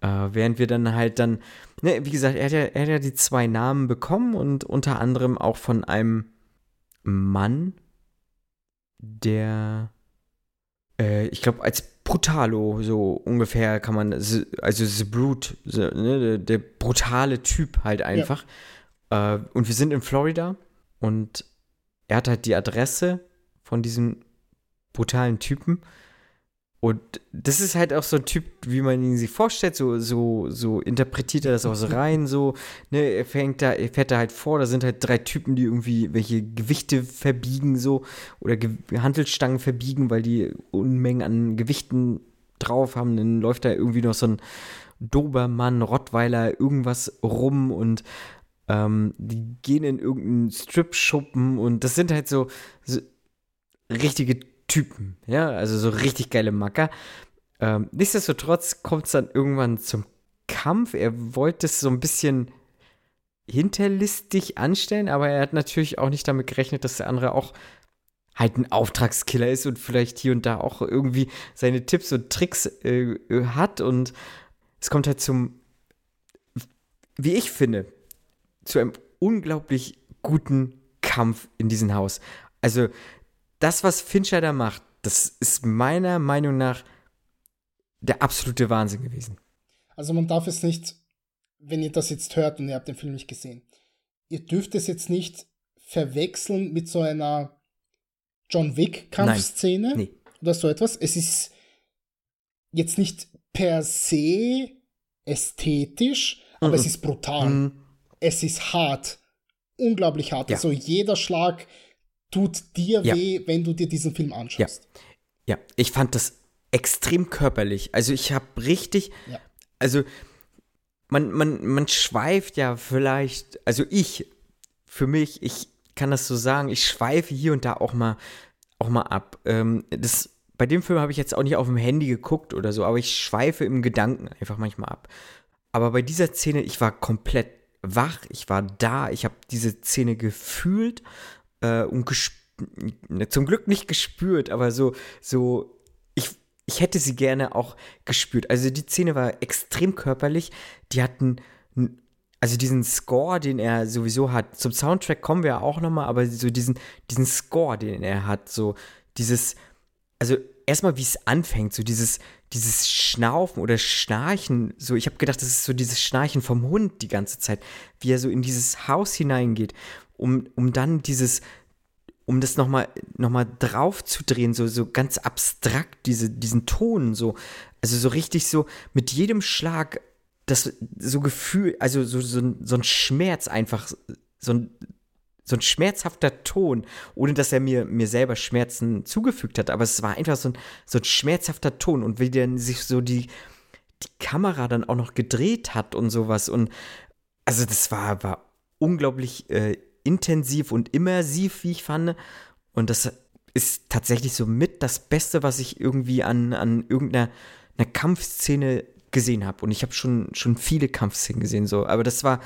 Äh, während wir dann halt dann, ne, wie gesagt, er hat, ja, er hat ja die zwei Namen bekommen und unter anderem auch von einem Mann, der, äh, ich glaube, als Brutalo, so ungefähr kann man, also The Brute, the, ne, der, brutale Typ halt einfach. Ja. Äh, und wir sind in Florida und er hat halt die Adresse von diesem brutalen Typen und das ist halt auch so ein Typ, wie man ihn sich vorstellt, so, so, so interpretiert er das auch so rein, so, ne, er fängt da, er fährt da halt vor, da sind halt drei Typen, die irgendwie welche Gewichte verbiegen, so, oder Ge Handelsstangen verbiegen, weil die Unmengen an Gewichten drauf haben, dann läuft da irgendwie noch so ein Dobermann, Rottweiler, irgendwas rum und Ähm, die gehen in irgendeinen Strip-Schuppen und das sind halt so, so richtige Typen, ja, also so richtig geile Macker. Ähm, nichtsdestotrotz kommt es dann irgendwann zum Kampf. Er wollte es so ein bisschen hinterlistig anstellen, aber er hat natürlich auch nicht damit gerechnet, dass der andere auch halt ein Auftragskiller ist und vielleicht hier und da auch irgendwie seine Tipps und Tricks äh, hat und es kommt halt zum, wie ich finde, zu einem unglaublich guten Kampf in diesem Haus. Also das, was Fincher da macht, das ist meiner Meinung nach der absolute Wahnsinn gewesen. Also man darf es nicht, wenn ihr das jetzt hört und ihr habt den Film nicht gesehen, ihr dürft es jetzt nicht verwechseln mit so einer John Wick-Kampfszene nee. oder so etwas. Es ist jetzt nicht per se ästhetisch, aber mhm. es ist brutal. Mhm. Es ist hart. Unglaublich hart. Ja. Also jeder Schlag tut dir ja. weh, wenn du dir diesen Film anschaust. Ja, ja. ich fand das extrem körperlich. Also ich habe richtig, ja. also man, man, man schweift ja vielleicht, also ich, für mich, ich kann das so sagen, ich schweife hier und da auch mal, auch mal ab. Ähm, das, bei dem Film habe ich jetzt auch nicht auf dem Handy geguckt oder so, aber ich schweife im Gedanken einfach manchmal ab. Aber bei dieser Szene, ich war komplett wach, ich war da, ich habe diese Szene gefühlt äh, und ne, zum Glück nicht gespürt, aber so, so, ich, ich hätte sie gerne auch gespürt. Also die Szene war extrem körperlich, die hatten also diesen Score, den er sowieso hat, zum Soundtrack kommen wir auch nochmal, aber so diesen, diesen Score, den er hat, so dieses, also erstmal wie es anfängt, so dieses, dieses Schnaufen oder Schnarchen, so ich habe gedacht, das ist so dieses Schnarchen vom Hund die ganze Zeit, wie er so in dieses Haus hineingeht, um, um dann dieses, um das nochmal noch mal drauf zu drehen, so, so ganz abstrakt, diese, diesen Ton, so, also so richtig so mit jedem Schlag das so Gefühl, also so, so, so ein Schmerz einfach, so ein, so ein schmerzhafter Ton, ohne dass er mir, mir selber Schmerzen zugefügt hat, aber es war einfach so ein, so ein schmerzhafter Ton. Und wie dann sich so die, die Kamera dann auch noch gedreht hat und sowas. Und also das war, war unglaublich äh, intensiv und immersiv, wie ich fand und das ist tatsächlich so mit das Beste, was ich irgendwie an, an irgendeiner einer Kampfszene gesehen habe. Und ich habe schon, schon viele Kampfszenen gesehen, so. Aber das war,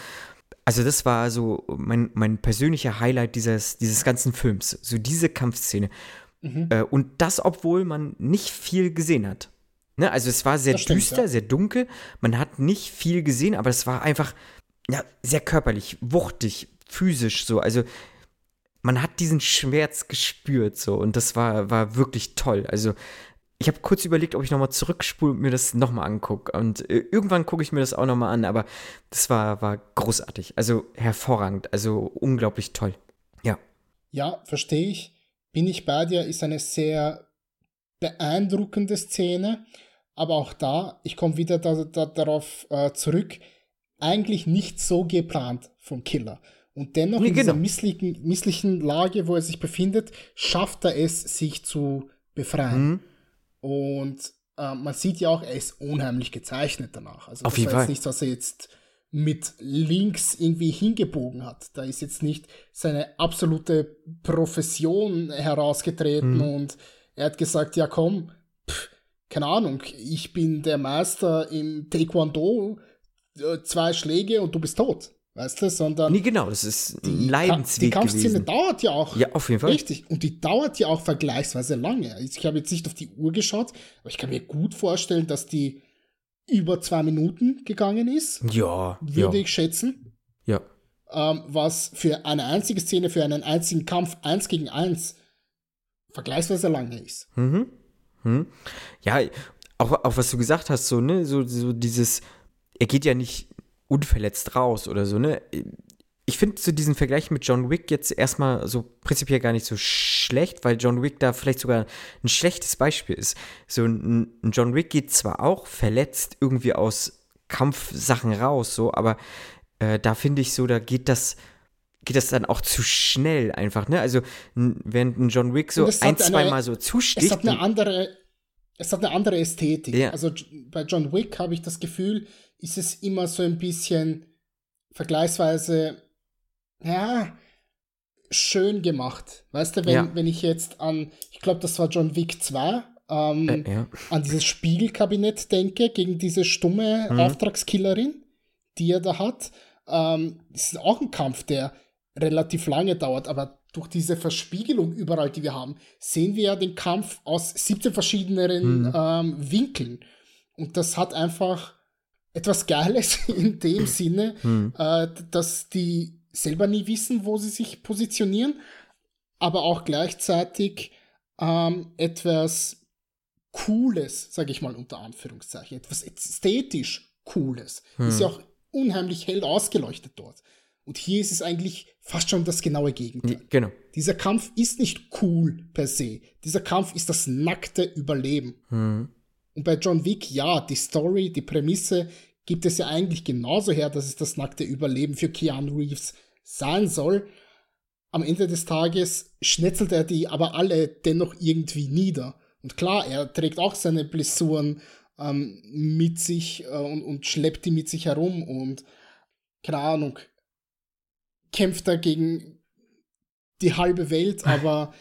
also das war so mein, mein persönlicher Highlight dieses, dieses ganzen Films. So diese Kampfszene. Mhm. Äh, und das, obwohl man nicht viel gesehen hat. Ne? Also es war sehr stimmt, düster, ja. sehr dunkel. Man hat nicht viel gesehen, aber es war einfach ja, sehr körperlich, wuchtig, physisch so. Also man hat diesen Schmerz gespürt so und das war, war wirklich toll. Also ich habe kurz überlegt, ob ich nochmal zurückspule und mir das nochmal angucke. Und äh, irgendwann gucke ich mir das auch nochmal an, aber das war, war großartig. Also hervorragend, also unglaublich toll. Ja. Ja, verstehe ich. Bin ich bei dir, ist eine sehr beeindruckende Szene. Aber auch da, ich komme wieder da, da, darauf äh, zurück, eigentlich nicht so geplant vom Killer. Und dennoch in dieser genau. misslichen, misslichen Lage, wo er sich befindet, schafft er es, sich zu befreien. Mhm. Und äh, man sieht ja auch, er ist unheimlich gezeichnet danach. Also Auf das jeden war jetzt nichts, was er jetzt mit links irgendwie hingebogen hat. Da ist jetzt nicht seine absolute Profession herausgetreten mhm. und er hat gesagt, ja komm, pff, keine Ahnung, ich bin der Meister im Taekwondo, äh, zwei Schläge und du bist tot weißt du, sondern. Nee, genau, das ist ein Leidensweg. Die Kampfszene gewesen. dauert ja auch. Ja, auf jeden Fall. Richtig. Und die dauert ja auch vergleichsweise lange. Ich habe jetzt nicht auf die Uhr geschaut, aber ich kann mir gut vorstellen, dass die über zwei Minuten gegangen ist. Ja. Würde ja. ich schätzen. Ja. Ähm, was für eine einzige Szene, für einen einzigen Kampf eins gegen eins vergleichsweise lange ist. Mhm. mhm. Ja, auch, auch was du gesagt hast, so, ne, so, so dieses, er geht ja nicht unverletzt raus oder so, ne? Ich finde so diesen Vergleich mit John Wick jetzt erstmal so prinzipiell gar nicht so schlecht, weil John Wick da vielleicht sogar ein schlechtes Beispiel ist. So ein, ein John Wick geht zwar auch verletzt irgendwie aus Kampfsachen raus, so, aber äh, da finde ich so, da geht das geht das dann auch zu schnell einfach, ne? Also während ein John Wick so ein, zweimal so zusticht. Es hat eine andere, es hat eine andere Ästhetik. Ja. Also bei John Wick habe ich das Gefühl, ist es immer so ein bisschen vergleichsweise ja, schön gemacht. Weißt du, wenn, ja. wenn ich jetzt an, ich glaube, das war John Wick 2, ähm, äh, ja. an dieses Spiegelkabinett denke, gegen diese stumme mhm. Auftragskillerin, die er da hat. Ähm, das ist auch ein Kampf, der relativ lange dauert, aber durch diese Verspiegelung überall, die wir haben, sehen wir ja den Kampf aus 17 verschiedenen mhm. ähm, Winkeln. Und das hat einfach etwas Geiles in dem Sinne, mhm. äh, dass die selber nie wissen, wo sie sich positionieren, aber auch gleichzeitig ähm, etwas Cooles, sage ich mal unter Anführungszeichen, etwas ästhetisch Cooles. Mhm. Ist ja auch unheimlich hell ausgeleuchtet dort. Und hier ist es eigentlich fast schon das genaue Gegenteil. Genau. Dieser Kampf ist nicht cool per se. Dieser Kampf ist das nackte Überleben. Mhm. Und bei John Wick, ja, die Story, die Prämisse gibt es ja eigentlich genauso her, dass es das nackte Überleben für Keanu Reeves sein soll. Am Ende des Tages schnetzelt er die aber alle dennoch irgendwie nieder. Und klar, er trägt auch seine Blessuren ähm, mit sich äh, und, und schleppt die mit sich herum und keine Ahnung, kämpft er gegen die halbe Welt, aber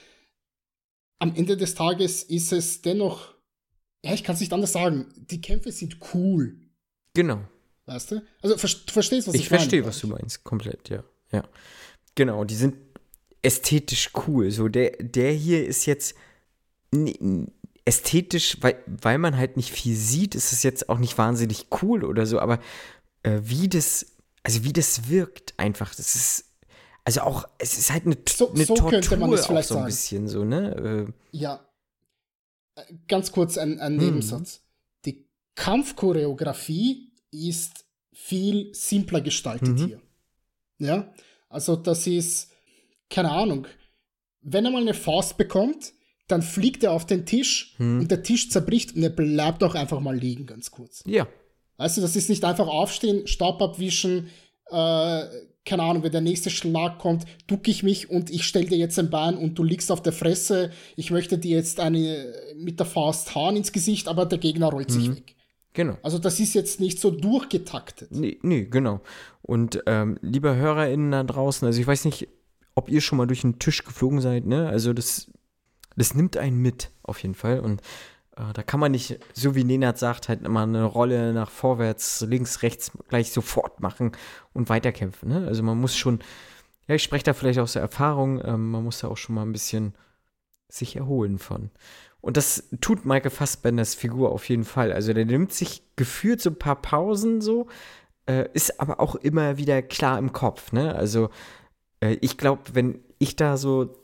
am Ende des Tages ist es dennoch, ja, ich kann es nicht anders sagen, die Kämpfe sind cool. Genau. Weißt du? Also ver verstehst, was ich, ich meine? Ich verstehe, was du meinst, komplett, ja. Ja. Genau, die sind ästhetisch cool. So, der, der hier ist jetzt ästhetisch, weil, weil man halt nicht viel sieht, ist es jetzt auch nicht wahnsinnig cool oder so, aber äh, wie das also wie das wirkt einfach, das ist also auch, es ist halt eine, so, eine so Tortur könnte man es vielleicht so ein sagen. bisschen so, ne? Äh, ja. Ganz kurz ein, ein hm. Nebensatz. Die Kampfchoreografie ist viel simpler gestaltet mhm. hier. Ja, also das ist, keine Ahnung, wenn er mal eine Faust bekommt, dann fliegt er auf den Tisch hm. und der Tisch zerbricht und er bleibt auch einfach mal liegen, ganz kurz. Ja, Weißt du, das ist nicht einfach aufstehen, Staub abwischen, äh, keine Ahnung, wenn der nächste Schlag kommt, duck ich mich und ich stell dir jetzt ein Bein und du liegst auf der Fresse. Ich möchte dir jetzt eine mit der Faust hauen ins Gesicht, aber der Gegner rollt mhm. sich weg. Genau. Also das ist jetzt nicht so durchgetaktet. Nee, nee genau. Und ähm, lieber HörerInnen da draußen, also ich weiß nicht, ob ihr schon mal durch einen Tisch geflogen seid, ne? Also das, das nimmt einen mit, auf jeden Fall. Und da kann man nicht, so wie Nenad sagt, halt immer eine Rolle nach vorwärts, links, rechts gleich sofort machen und weiterkämpfen. Ne? Also man muss schon, ja, ich spreche da vielleicht aus der Erfahrung, ähm, man muss da auch schon mal ein bisschen sich erholen von. Und das tut Michael Fassbenders Figur auf jeden Fall. Also der nimmt sich gefühlt so ein paar Pausen so, äh, ist aber auch immer wieder klar im Kopf. Ne? Also äh, ich glaube, wenn ich da so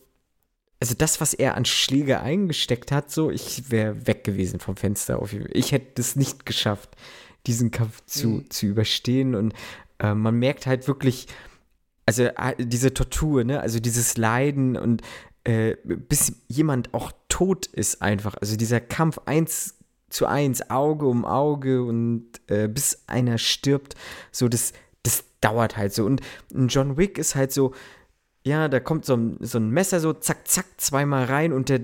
also das, was er an Schläge eingesteckt hat, so, ich wäre weg gewesen vom Fenster. Auf. Ich hätte es nicht geschafft, diesen Kampf zu, mhm. zu überstehen. Und äh, man merkt halt wirklich, also äh, diese Tortur, ne, also dieses Leiden und äh, bis jemand auch tot ist einfach. Also dieser Kampf eins zu eins, Auge um Auge und äh, bis einer stirbt, so das, das dauert halt so. Und John Wick ist halt so, ja, da kommt so ein, so ein Messer so zack, zack, zweimal rein und der,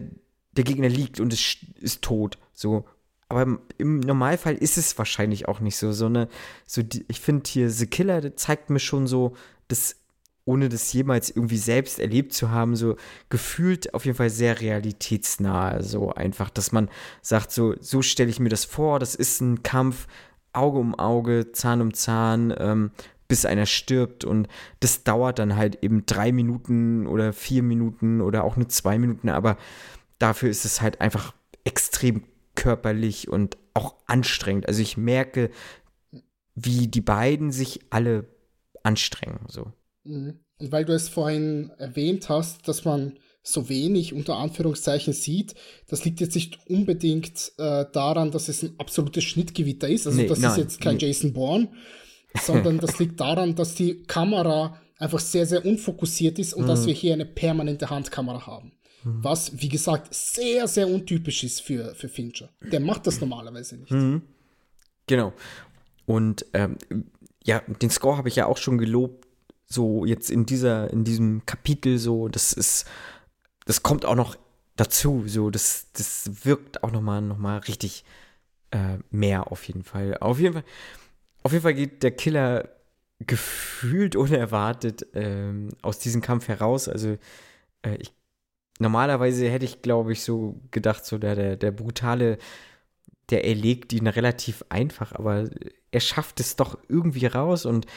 der Gegner liegt und ist, ist tot. So. Aber im Normalfall ist es wahrscheinlich auch nicht so. So eine, so die, ich finde hier The Killer der zeigt mir schon so, dass, ohne das jemals irgendwie selbst erlebt zu haben, so gefühlt auf jeden Fall sehr realitätsnah. So einfach, dass man sagt, so, so stelle ich mir das vor, das ist ein Kampf, Auge um Auge, Zahn um Zahn, ähm, bis einer stirbt. Und das dauert dann halt eben drei Minuten oder vier Minuten oder auch nur zwei Minuten. Aber dafür ist es halt einfach extrem körperlich und auch anstrengend. Also ich merke, wie die beiden sich alle anstrengen. So. Mhm. Und weil du es vorhin erwähnt hast, dass man so wenig unter Anführungszeichen sieht, das liegt jetzt nicht unbedingt äh, daran, dass es ein absolutes Schnittgewitter ist. Also nee, das nein, ist jetzt kein nee. Jason Bourne, sondern das liegt daran, dass die Kamera einfach sehr, sehr unfokussiert ist und mhm. dass wir hier eine permanente Handkamera haben. Mhm. Was, wie gesagt, sehr, sehr untypisch ist für, für Fincher. Der macht das normalerweise nicht. Mhm. Genau. Und ähm, ja, den Score habe ich ja auch schon gelobt, so jetzt in dieser, in diesem Kapitel, so, das ist, das kommt auch noch dazu, so, das, das wirkt auch nochmal noch mal richtig äh, mehr auf jeden Fall. Auf jeden Fall, auf jeden Fall geht der Killer gefühlt unerwartet ähm, aus diesem Kampf heraus. Also äh, ich, normalerweise hätte ich, glaube ich, so gedacht, so der, der, der brutale, der erlegt ihn relativ einfach, aber er schafft es doch irgendwie raus und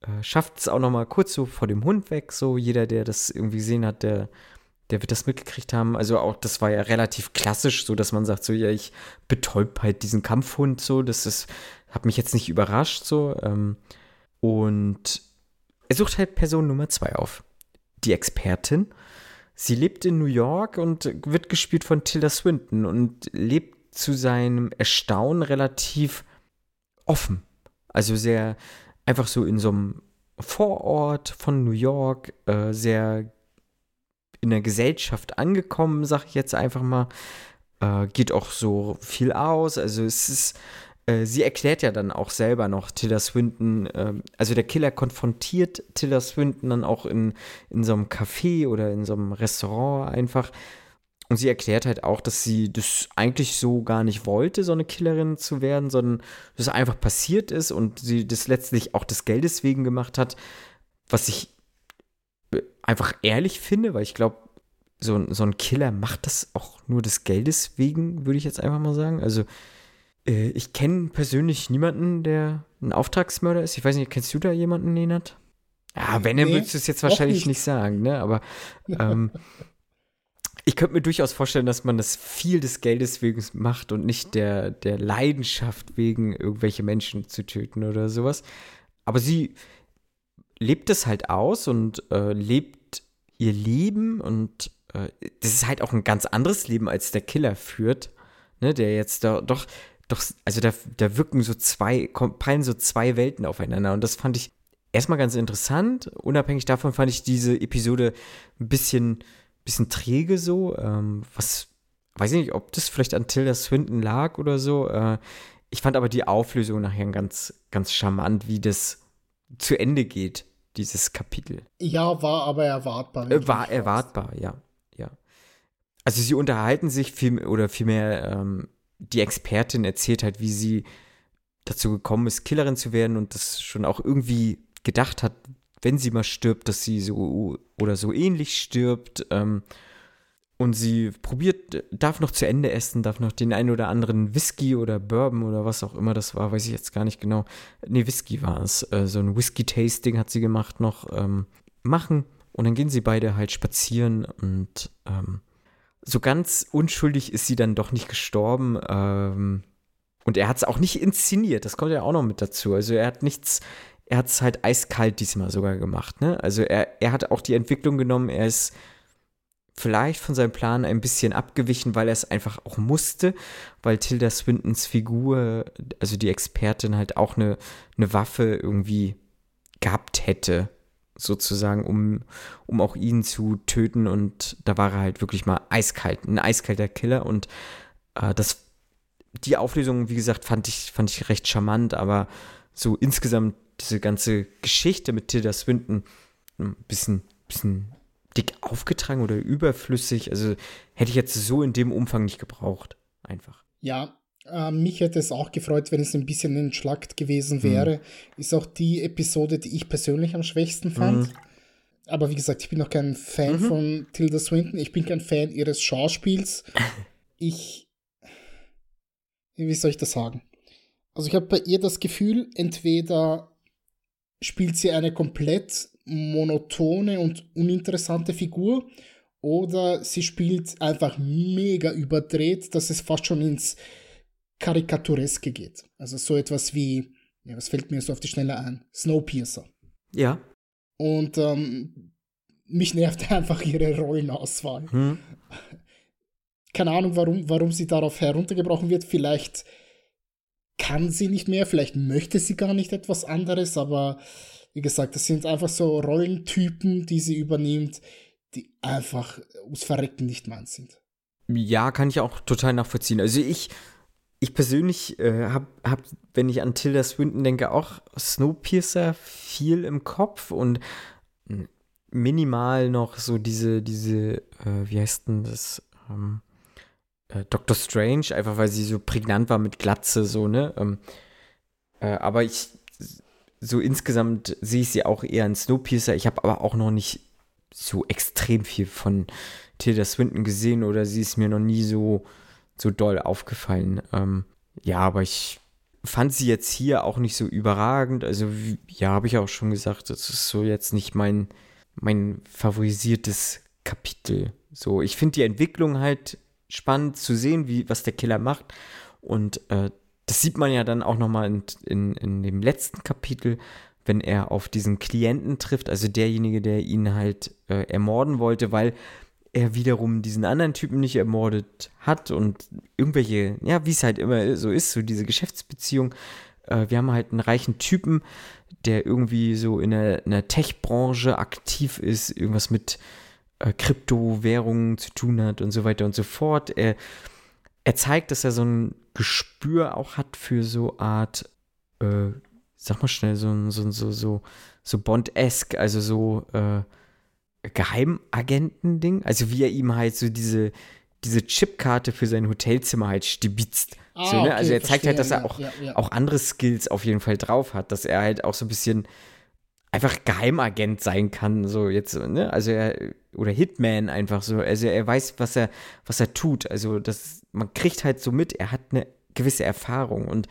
äh, schafft es auch noch mal kurz so vor dem Hund weg. So jeder, der das irgendwie gesehen hat, der der wird das mitgekriegt haben. Also auch, das war ja relativ klassisch, so dass man sagt, so, ja, ich betäub halt diesen Kampfhund, so, das ist, hat mich jetzt nicht überrascht, so. Ähm, und er sucht halt Person Nummer zwei auf. Die Expertin. Sie lebt in New York und wird gespielt von Tilda Swinton und lebt zu seinem Erstaunen relativ offen. Also sehr einfach so in so einem Vorort von New York, äh, sehr in der Gesellschaft angekommen, sag ich jetzt einfach mal. Äh, geht auch so viel aus. Also es ist äh, sie erklärt ja dann auch selber noch Tilda Swinton, äh, also der Killer konfrontiert Tilda Swinton dann auch in, in so einem Café oder in so einem Restaurant einfach. Und sie erklärt halt auch, dass sie das eigentlich so gar nicht wollte, so eine Killerin zu werden, sondern dass einfach passiert ist und sie das letztlich auch des Geldes wegen gemacht hat, was ich einfach ehrlich finde, weil ich glaube, so, so ein Killer macht das auch nur des Geldes wegen, würde ich jetzt einfach mal sagen. Also äh, ich kenne persönlich niemanden, der ein Auftragsmörder ist. Ich weiß nicht, kennst du da jemanden, Nenat? Ja, wenn, dann nee, würdest du es jetzt wahrscheinlich nicht. nicht. sagen, ne? Aber ähm, ich könnte mir durchaus vorstellen, dass man das viel des Geldes wegen macht und nicht der, der Leidenschaft wegen irgendwelche Menschen zu töten oder sowas. Aber sie lebt es halt aus und äh, lebt ihr Leben und äh, das ist halt auch ein ganz anderes Leben, als der Killer führt, ne? Der jetzt da doch doch, also da, da wirken so zwei, prallen so zwei Welten aufeinander. Und das fand ich erstmal ganz interessant. Unabhängig davon fand ich diese Episode ein bisschen, bisschen träge so. Ähm, was, weiß ich nicht, ob das vielleicht an Tilda Swinton lag oder so. Äh, ich fand aber die Auflösung nachher ganz, ganz charmant, wie das zu Ende geht, dieses Kapitel. Ja, war aber erwartbar. Äh, war erwartbar, ja. ja. Also sie unterhalten sich viel oder vielmehr ähm, die Expertin erzählt halt, wie sie dazu gekommen ist, Killerin zu werden und das schon auch irgendwie gedacht hat, wenn sie mal stirbt, dass sie so oder so ähnlich stirbt. Ähm, und sie probiert, darf noch zu Ende essen, darf noch den einen oder anderen Whisky oder Bourbon oder was auch immer das war, weiß ich jetzt gar nicht genau. Nee, Whisky war es. Äh, so ein Whisky-Tasting hat sie gemacht noch, ähm, machen. Und dann gehen sie beide halt spazieren und ähm, so ganz unschuldig ist sie dann doch nicht gestorben. Ähm, und er hat es auch nicht inszeniert, das kommt ja auch noch mit dazu. Also er hat nichts, er hat es halt eiskalt diesmal sogar gemacht. Ne? Also er, er hat auch die Entwicklung genommen, er ist vielleicht von seinem Plan ein bisschen abgewichen, weil er es einfach auch musste, weil Tilda Swintons Figur, also die Expertin, halt auch eine, eine Waffe irgendwie gehabt hätte sozusagen, um, um auch ihn zu töten. Und da war er halt wirklich mal eiskalt, ein eiskalter Killer. Und äh, das, die Auflösung, wie gesagt, fand ich, fand ich recht charmant, aber so insgesamt diese ganze Geschichte mit Tilda Swinton ein bisschen, bisschen dick aufgetragen oder überflüssig. Also hätte ich jetzt so in dem Umfang nicht gebraucht. Einfach. Ja, äh, mich hätte es auch gefreut, wenn es ein bisschen entschlackt gewesen wäre. Mhm. Ist auch die Episode, die ich persönlich am schwächsten fand. Mhm. Aber wie gesagt, ich bin noch kein Fan mhm. von Tilda Swinton. Ich bin kein Fan ihres Schauspiels. Ich. Wie soll ich das sagen? Also, ich habe bei ihr das Gefühl, entweder spielt sie eine komplett monotone und uninteressante Figur oder sie spielt einfach mega überdreht, dass es fast schon ins Karikatureske geht. Also so etwas wie, ja, was fällt mir so auf die Schnelle ein? Snowpiercer. Ja. Und ähm, mich nervt einfach ihre Rollenauswahl. Hm. Keine Ahnung, warum, warum sie darauf heruntergebrochen wird. Vielleicht kann sie nicht mehr, vielleicht möchte sie gar nicht etwas anderes, aber wie gesagt, das sind einfach so Rollentypen, die sie übernimmt, die einfach ums Verrecken nicht meins sind. Ja, kann ich auch total nachvollziehen. Also ich ich persönlich äh, habe, hab, wenn ich an Tilda Swinton denke, auch Snowpiercer viel im Kopf und minimal noch so diese, diese, äh, wie heißt denn das? Ähm, äh, Doctor Strange, einfach weil sie so prägnant war mit Glatze, so, ne? Ähm, äh, aber ich, so insgesamt sehe ich sie auch eher in Snowpiercer. Ich habe aber auch noch nicht so extrem viel von Tilda Swinton gesehen oder sie ist mir noch nie so, so doll aufgefallen. Ähm, ja, aber ich fand sie jetzt hier auch nicht so überragend. Also, ja, habe ich auch schon gesagt, das ist so jetzt nicht mein, mein favorisiertes Kapitel. So, ich finde die Entwicklung halt spannend zu sehen, wie, was der Killer macht. Und äh, das sieht man ja dann auch nochmal in, in, in dem letzten Kapitel, wenn er auf diesen Klienten trifft, also derjenige, der ihn halt äh, ermorden wollte, weil er wiederum diesen anderen Typen nicht ermordet hat und irgendwelche, ja, wie es halt immer so ist, so diese Geschäftsbeziehung. Äh, wir haben halt einen reichen Typen, der irgendwie so in in der Tech-Branche aktiv ist, irgendwas mit äh, Kryptowährungen zu tun hat und so weiter und so fort. Er, er zeigt, dass er so ein Gespür auch hat für so Art, äh, sag mal schnell, so, so, so, so, so Bond-esque, also so, äh, Geheimagenten-Ding. Also wie er ihm halt so diese, diese Chipkarte für sein Hotelzimmer halt stibitzt. Ah, so, ne? okay, also er zeigt halt, dass er auch, ja, ja. auch andere Skills auf jeden Fall drauf hat, dass er halt auch so ein bisschen einfach Geheimagent sein kann, so jetzt, ne? Also er, oder Hitman einfach so. Also er weiß, was er, was er tut. Also das, man kriegt halt so mit, er hat eine gewisse Erfahrung und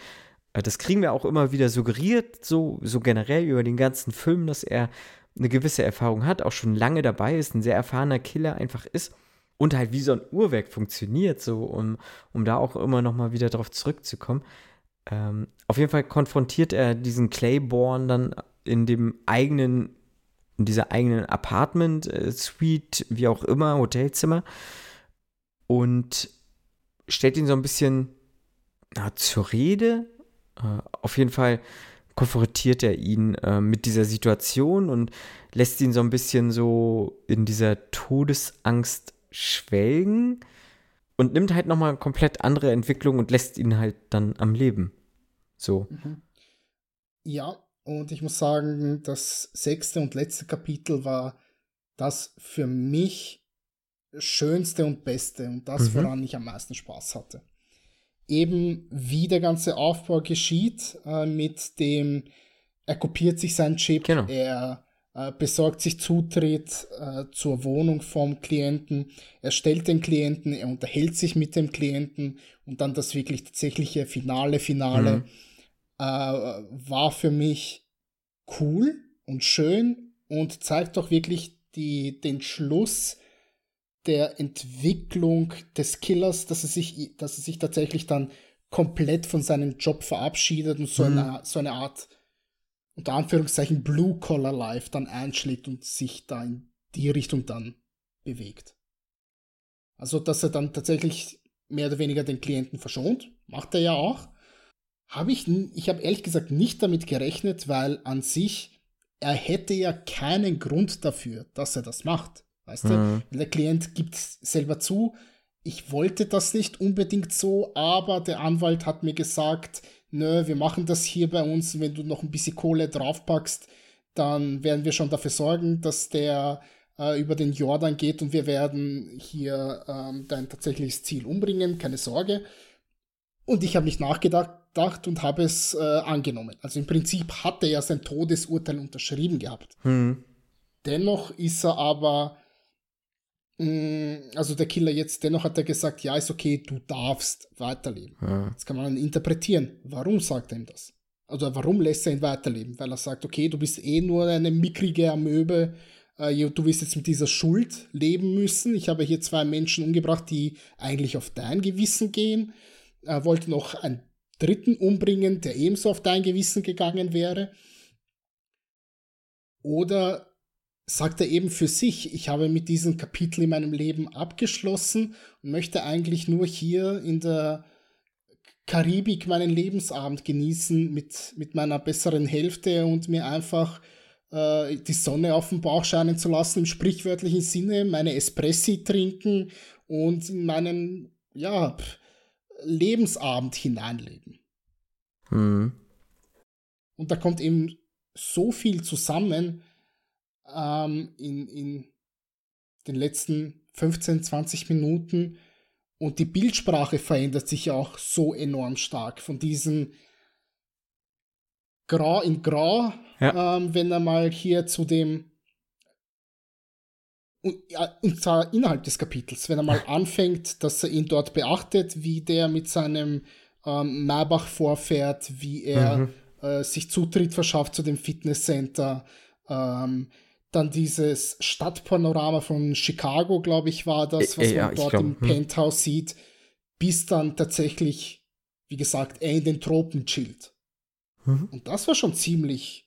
äh, das kriegen wir auch immer wieder suggeriert, so, so generell über den ganzen Film, dass er eine gewisse Erfahrung hat, auch schon lange dabei ist, ein sehr erfahrener Killer einfach ist und halt wie so ein Uhrwerk funktioniert, so um, um da auch immer noch mal wieder drauf zurückzukommen. Ähm, auf jeden Fall konfrontiert er diesen Claiborne dann in dem eigenen, in dieser eigenen Apartment, äh, Suite, wie auch immer, Hotelzimmer und stellt ihn so ein bisschen na, zur Rede. Äh, auf jeden Fall konfrontiert er ihn äh, mit dieser Situation und lässt ihn so ein bisschen so in dieser Todesangst schwelgen und nimmt halt nochmal eine komplett andere Entwicklung und lässt ihn halt dann am Leben. So. Mhm. Ja, und ich muss sagen, das sechste und letzte Kapitel war das für mich schönste und beste und das, mhm. woran ich am meisten Spaß hatte eben wie der ganze Aufbau geschieht, äh, mit dem, er kopiert sich seinen Chip, genau. er äh, besorgt sich Zutritt äh, zur Wohnung vom Klienten, er stellt den Klienten, er unterhält sich mit dem Klienten und dann das wirklich tatsächliche Finale, Finale mhm. Äh, war für mich cool und schön und zeigt doch wirklich die, den Schluss der Entwicklung des Killers, dass er sich, dass er sich tatsächlich dann komplett von seinem Job verabschiedet und so, mhm. eine, so eine Art, unter Anführungszeichen, Blue-Collar-Life dann einschlägt und sich da in die Richtung dann bewegt. Also, dass er dann tatsächlich mehr oder weniger den Klienten verschont, macht er ja auch. Habe ich, ich habe ehrlich gesagt nicht damit gerechnet, weil an sich, er hätte ja keinen Grund dafür, dass er das macht. Weißt mhm. du? Der Klient gibt selber zu, ich wollte das nicht unbedingt so, aber der Anwalt hat mir gesagt, nö, wir machen das hier bei uns, wenn du noch ein bisschen Kohle draufpackst, dann werden wir schon dafür sorgen, dass der äh, über den Jordan geht und wir werden hier ähm, dein tatsächliches Ziel umbringen, keine Sorge. Und ich habe nicht nachgedacht und habe es äh, angenommen. Also im Prinzip hat er ja sein Todesurteil unterschrieben gehabt. Mhm. Dennoch ist er aber Mm, also der Killer jetzt, dennoch hat er gesagt, ja, ist okay, du darfst weiterleben. Ja. Jetzt kann man interpretieren, warum sagt er ihm das? Also warum lässt er ihn weiterleben? Weil er sagt, okay, du bist eh nur eine mickrige Amöbe, äh, du wirst jetzt mit dieser Schuld leben müssen. Ich habe hier zwei Menschen umgebracht, die eigentlich auf dein Gewissen gehen. Er wollte noch einen dritten umbringen, der ebenso auf dein Gewissen gegangen wäre. Oder sagt er eben für sich, ich habe mit diesem Kapitel in meinem Leben abgeschlossen und möchte eigentlich nur hier in der Karibik meinen Lebensabend genießen mit, mit meiner besseren Hälfte und mir einfach äh, die Sonne auf den Bauch scheinen zu lassen, im sprichwörtlichen Sinne, meine Espressi trinken und in meinen ja, Lebensabend hineinleben. Mhm. Und da kommt eben so viel zusammen, ähm, in, in den letzten 15, 20 Minuten. Und die Bildsprache verändert sich auch so enorm stark von diesem Grau in Grau, Ja. ähm, wenn er mal hier zu dem und, ja, und zwar innerhalb des Kapitels, wenn er mal anfängt, dass er ihn dort beachtet, wie der mit seinem ähm, Maybach vorfährt, wie er Mhm. äh, sich Zutritt verschafft zu dem Fitnesscenter, ähm, dann dieses Stadtpanorama von Chicago, glaube ich, war das, Äh, was äh, ja, man dort glaub, im hm. Penthouse sieht, bis dann tatsächlich, wie gesagt, er in den Tropen chillt. Mhm. Und das war schon ziemlich,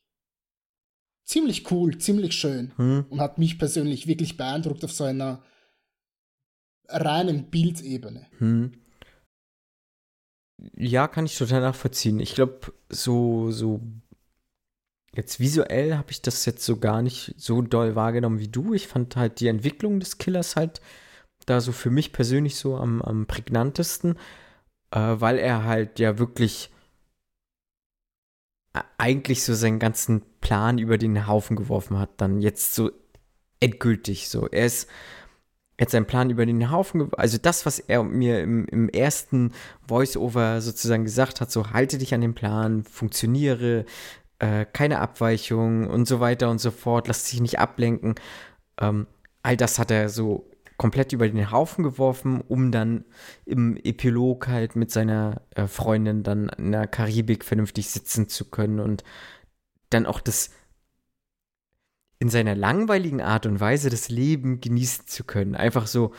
ziemlich cool, ziemlich schön Mhm. und hat mich persönlich wirklich beeindruckt auf so einer reinen Bildebene. Hm. Ja, kann ich total nachvollziehen. Ich glaube, so, so jetzt visuell habe ich das jetzt so gar nicht so doll wahrgenommen wie du. Ich fand halt die Entwicklung des Killers halt da so für mich persönlich so am, am prägnantesten, äh, weil er halt ja wirklich eigentlich so seinen ganzen Plan über den Haufen geworfen hat, dann jetzt so endgültig so. Er ist jetzt seinen Plan über den Haufen, ge- also das, was er mir im, im ersten Voice-Over sozusagen gesagt hat, so halte dich an den Plan, funktioniere, äh, keine Abweichung und so weiter und so fort, lass dich nicht ablenken. Ähm, all das hat er so komplett über den Haufen geworfen, um dann im Epilog halt mit seiner äh, Freundin dann in der Karibik vernünftig sitzen zu können und dann auch das in seiner langweiligen Art und Weise das Leben genießen zu können. Einfach so,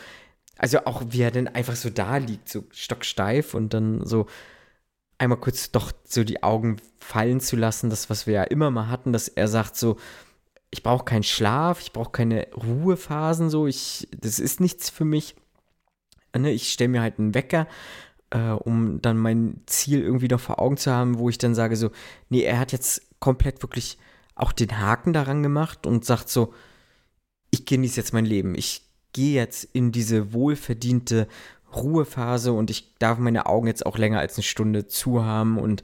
also auch wie er dann einfach so da liegt, so stocksteif und dann so einmal kurz doch so die Augen fallen zu lassen, das, was wir ja immer mal hatten, dass er sagt so, ich brauche keinen Schlaf, ich brauche keine Ruhephasen, so, ich, das ist nichts für mich. Ne, ich stelle mir halt einen Wecker, äh, um dann mein Ziel irgendwie noch vor Augen zu haben, wo ich dann sage so, nee, er hat jetzt komplett wirklich auch den Haken daran gemacht und sagt so, ich genieße jetzt mein Leben, ich gehe jetzt in diese wohlverdiente Ruhephase und ich darf meine Augen jetzt auch länger als eine Stunde zu haben und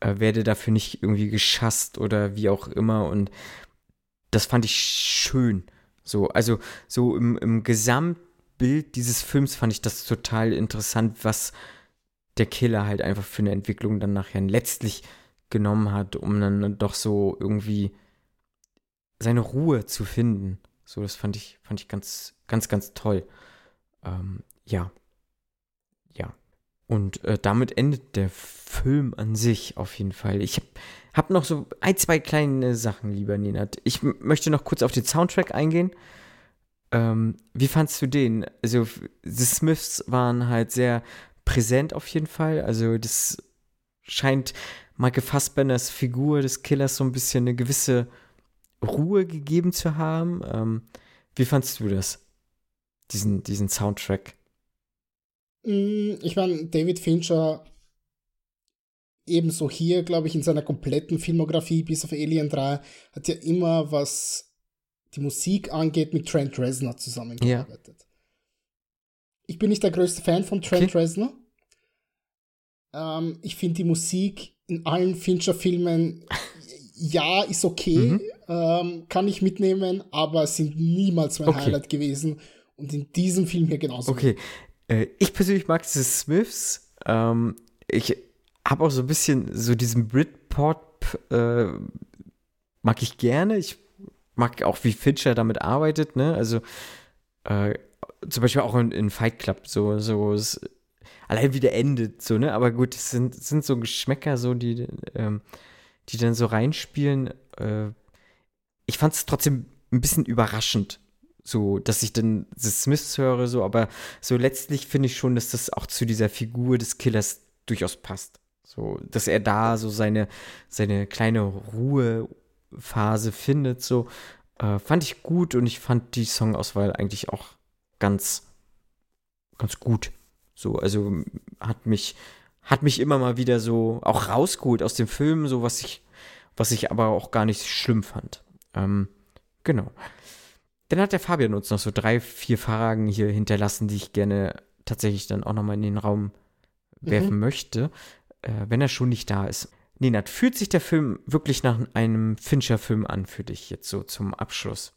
äh, werde dafür nicht irgendwie geschasst oder wie auch immer. Und das fand ich schön. So, also so im, im Gesamtbild dieses Films fand ich das total interessant, was der Killer halt einfach für eine Entwicklung dann nachher letztlich genommen hat, um dann doch so irgendwie seine Ruhe zu finden. So, das fand ich, fand ich ganz, ganz, ganz toll. Ähm, ja. Ja. Und äh, damit endet der Film an sich auf jeden Fall. Ich habe hab noch so ein, zwei kleine Sachen, lieber Nenad. Ich möchte noch kurz auf den Soundtrack eingehen. Ähm, wie fandst du den? Also, The Smiths waren halt sehr präsent auf jeden Fall. Also, das scheint Michael Fassbenders Figur des Killers so ein bisschen eine gewisse Ruhe gegeben zu haben. Ähm, wie fandst du das? Diesen, diesen Soundtrack? Mm, Ich meine, David Fincher ebenso hier, glaube ich, in seiner kompletten Filmografie bis auf Alien 3 hat ja immer, was die Musik angeht, mit Trent Reznor zusammengearbeitet. Ich bin nicht der größte Fan von Trent Okay. Reznor. Ähm, ich finde die Musik in allen Fincher-Filmen, ja, ist okay, Mhm. ähm, kann ich mitnehmen, aber sind niemals mein Okay. Highlight gewesen. Und in diesem Film hier genauso. Okay. Äh, ich persönlich mag The Smiths. Ähm, ich habe auch so ein bisschen so diesen Britpop äh, mag ich gerne. Ich mag auch, wie Fincher damit arbeitet, ne? Also äh, zum Beispiel auch in, in Fight Club, so, so es, allein wie der endet, so, ne? Aber gut, es sind, sind so Geschmäcker, so, die, ähm, die dann so reinspielen. Äh, ich fand es trotzdem ein bisschen überraschend, so, dass ich dann The Smiths höre, so, aber so letztlich finde ich schon, dass das auch zu dieser Figur des Killers durchaus passt. So, dass er da so seine, seine kleine Ruhephase findet, so, äh, fand ich gut und ich fand die Songauswahl eigentlich auch ganz, ganz gut. So, also hat mich, hat mich immer mal wieder so auch rausgeholt aus dem Film, so was ich, was ich aber auch gar nicht schlimm fand. Ähm, genau. Dann hat der Fabian uns noch so drei, vier Fragen hier hinterlassen, die ich gerne tatsächlich dann auch nochmal in den Raum werfen möchte, äh, wenn er schon nicht da ist. Nenad, fühlt sich der Film wirklich nach einem Fincher-Film an für dich jetzt so zum Abschluss?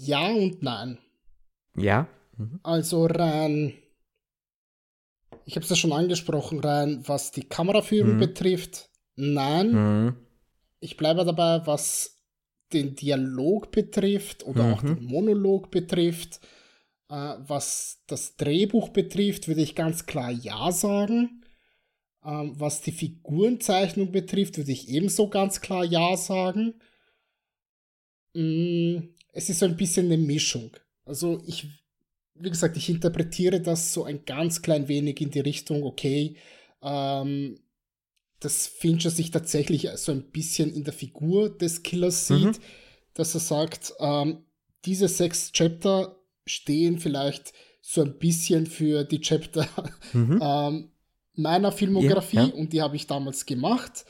Ja und nein. Ja? Mhm. Also rein, ich habe es ja schon angesprochen, rein was die Kameraführung Mhm. betrifft, nein. Mhm. ich bleibe dabei, was den Dialog betrifft oder mhm. auch den Monolog betrifft. Äh, was das Drehbuch betrifft, würde ich ganz klar Ja sagen. Ähm, was die Figurenzeichnung betrifft, würde ich ebenso ganz klar Ja sagen. Mm, es ist so ein bisschen eine Mischung. Also ich, wie gesagt, ich interpretiere das so ein ganz klein wenig in die Richtung, okay, ähm, dass Fincher sich tatsächlich so ein bisschen in der Figur des Killers sieht, mhm. dass er sagt, ähm, diese sechs Chapter stehen vielleicht so ein bisschen für die Chapter mhm. ähm, meiner Filmografie ja, ja. und die habe ich damals gemacht.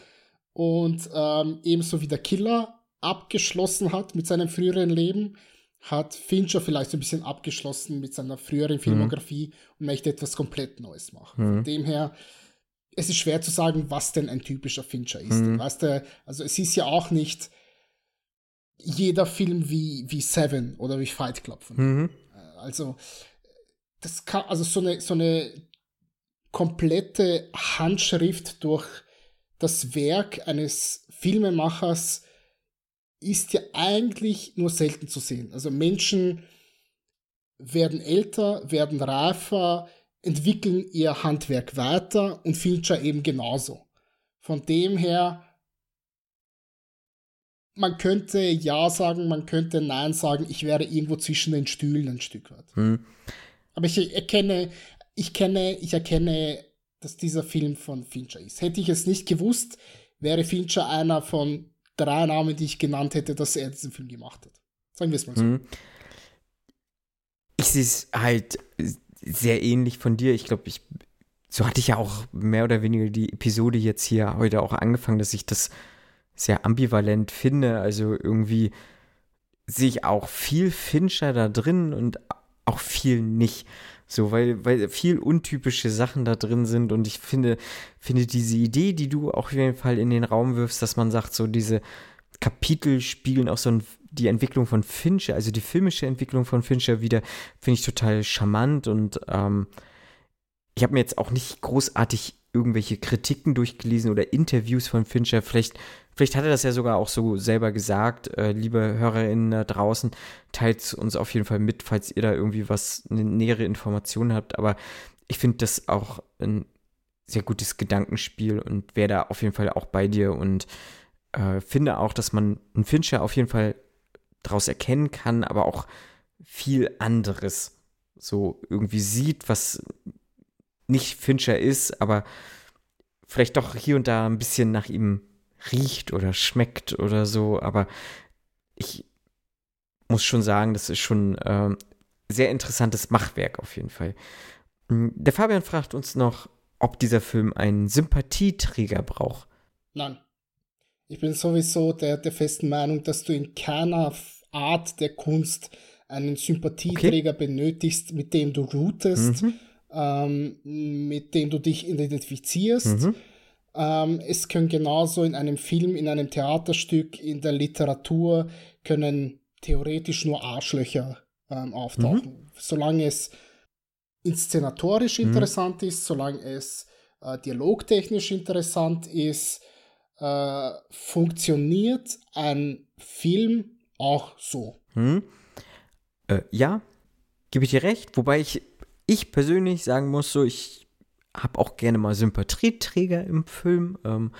Und ähm, ebenso wie der Killer abgeschlossen hat mit seinem früheren Leben, hat Fincher vielleicht so ein bisschen abgeschlossen mit seiner früheren mhm. Filmografie mhm. und möchte etwas komplett Neues machen. Mhm. Von dem her es ist schwer zu sagen, was denn ein typischer Fincher ist. Mhm. Weißt du, also es ist ja auch nicht jeder Film wie, wie Seven oder wie Fight Club. Mhm. Also, das kann, also so eine, so eine komplette Handschrift durch das Werk eines Filmemachers ist ja eigentlich nur selten zu sehen. Also Menschen werden älter, werden reifer, entwickeln ihr Handwerk weiter und Fincher eben genauso. Von dem her, man könnte Ja sagen, man könnte Nein sagen, ich wäre irgendwo zwischen den Stühlen ein Stück weit. Hm. Aber ich erkenne, ich kenne, ich erkenne, dass dieser Film von Fincher ist. Hätte ich es nicht gewusst, wäre Fincher einer von drei Namen, die ich genannt hätte, dass er diesen Film gemacht hat. Sagen wir es mal so. Hm. Ich sehe es halt sehr ähnlich von dir. Ich glaube, ich, so hatte ich ja auch mehr oder weniger die Episode jetzt hier heute auch angefangen, dass ich das sehr ambivalent finde. Also irgendwie sehe ich auch viel Fincher da drin und auch viel nicht. So, weil, weil viel untypische Sachen da drin sind und ich finde, finde diese Idee, die du auch auf jeden Fall in den Raum wirfst, dass man sagt, so diese Kapitel spiegeln auch so ein die Entwicklung von Fincher, also die filmische Entwicklung von Fincher wieder, finde ich total charmant und ähm, ich habe mir jetzt auch nicht großartig irgendwelche Kritiken durchgelesen oder Interviews von Fincher. Vielleicht, vielleicht hat er das ja sogar auch so selber gesagt. Äh, liebe HörerInnen da draußen, teilt uns auf jeden Fall mit, falls ihr da irgendwie was, eine nähere Information habt. Aber ich finde das auch ein sehr gutes Gedankenspiel und wäre da auf jeden Fall auch bei dir und äh, finde auch, dass man einen Fincher auf jeden Fall daraus erkennen kann, aber auch viel anderes so irgendwie sieht, was nicht Fincher ist, aber vielleicht doch hier und da ein bisschen nach ihm riecht oder schmeckt oder so, aber ich muss schon sagen, das ist schon äh, sehr interessantes Machwerk auf jeden Fall. Hm, der Fabian fragt uns noch, ob dieser Film einen Sympathieträger braucht. Nein. Ich bin sowieso der, der festen Meinung, dass du in keiner Art der Kunst einen Sympathieträger okay. benötigst, mit dem du routest, mhm. ähm, mit dem du dich identifizierst. Mhm. Ähm, es können genauso in einem Film, in einem Theaterstück, in der Literatur, können theoretisch nur Arschlöcher ähm, auftauchen. Mhm. Solange es inszenatorisch mhm. interessant ist, solange es äh, dialogtechnisch interessant ist, äh, funktioniert ein Film auch so. Hm. Äh, ja, gebe ich dir recht. Wobei ich, ich persönlich sagen muss, so ich habe auch gerne mal Sympathieträger im Film. Ähm,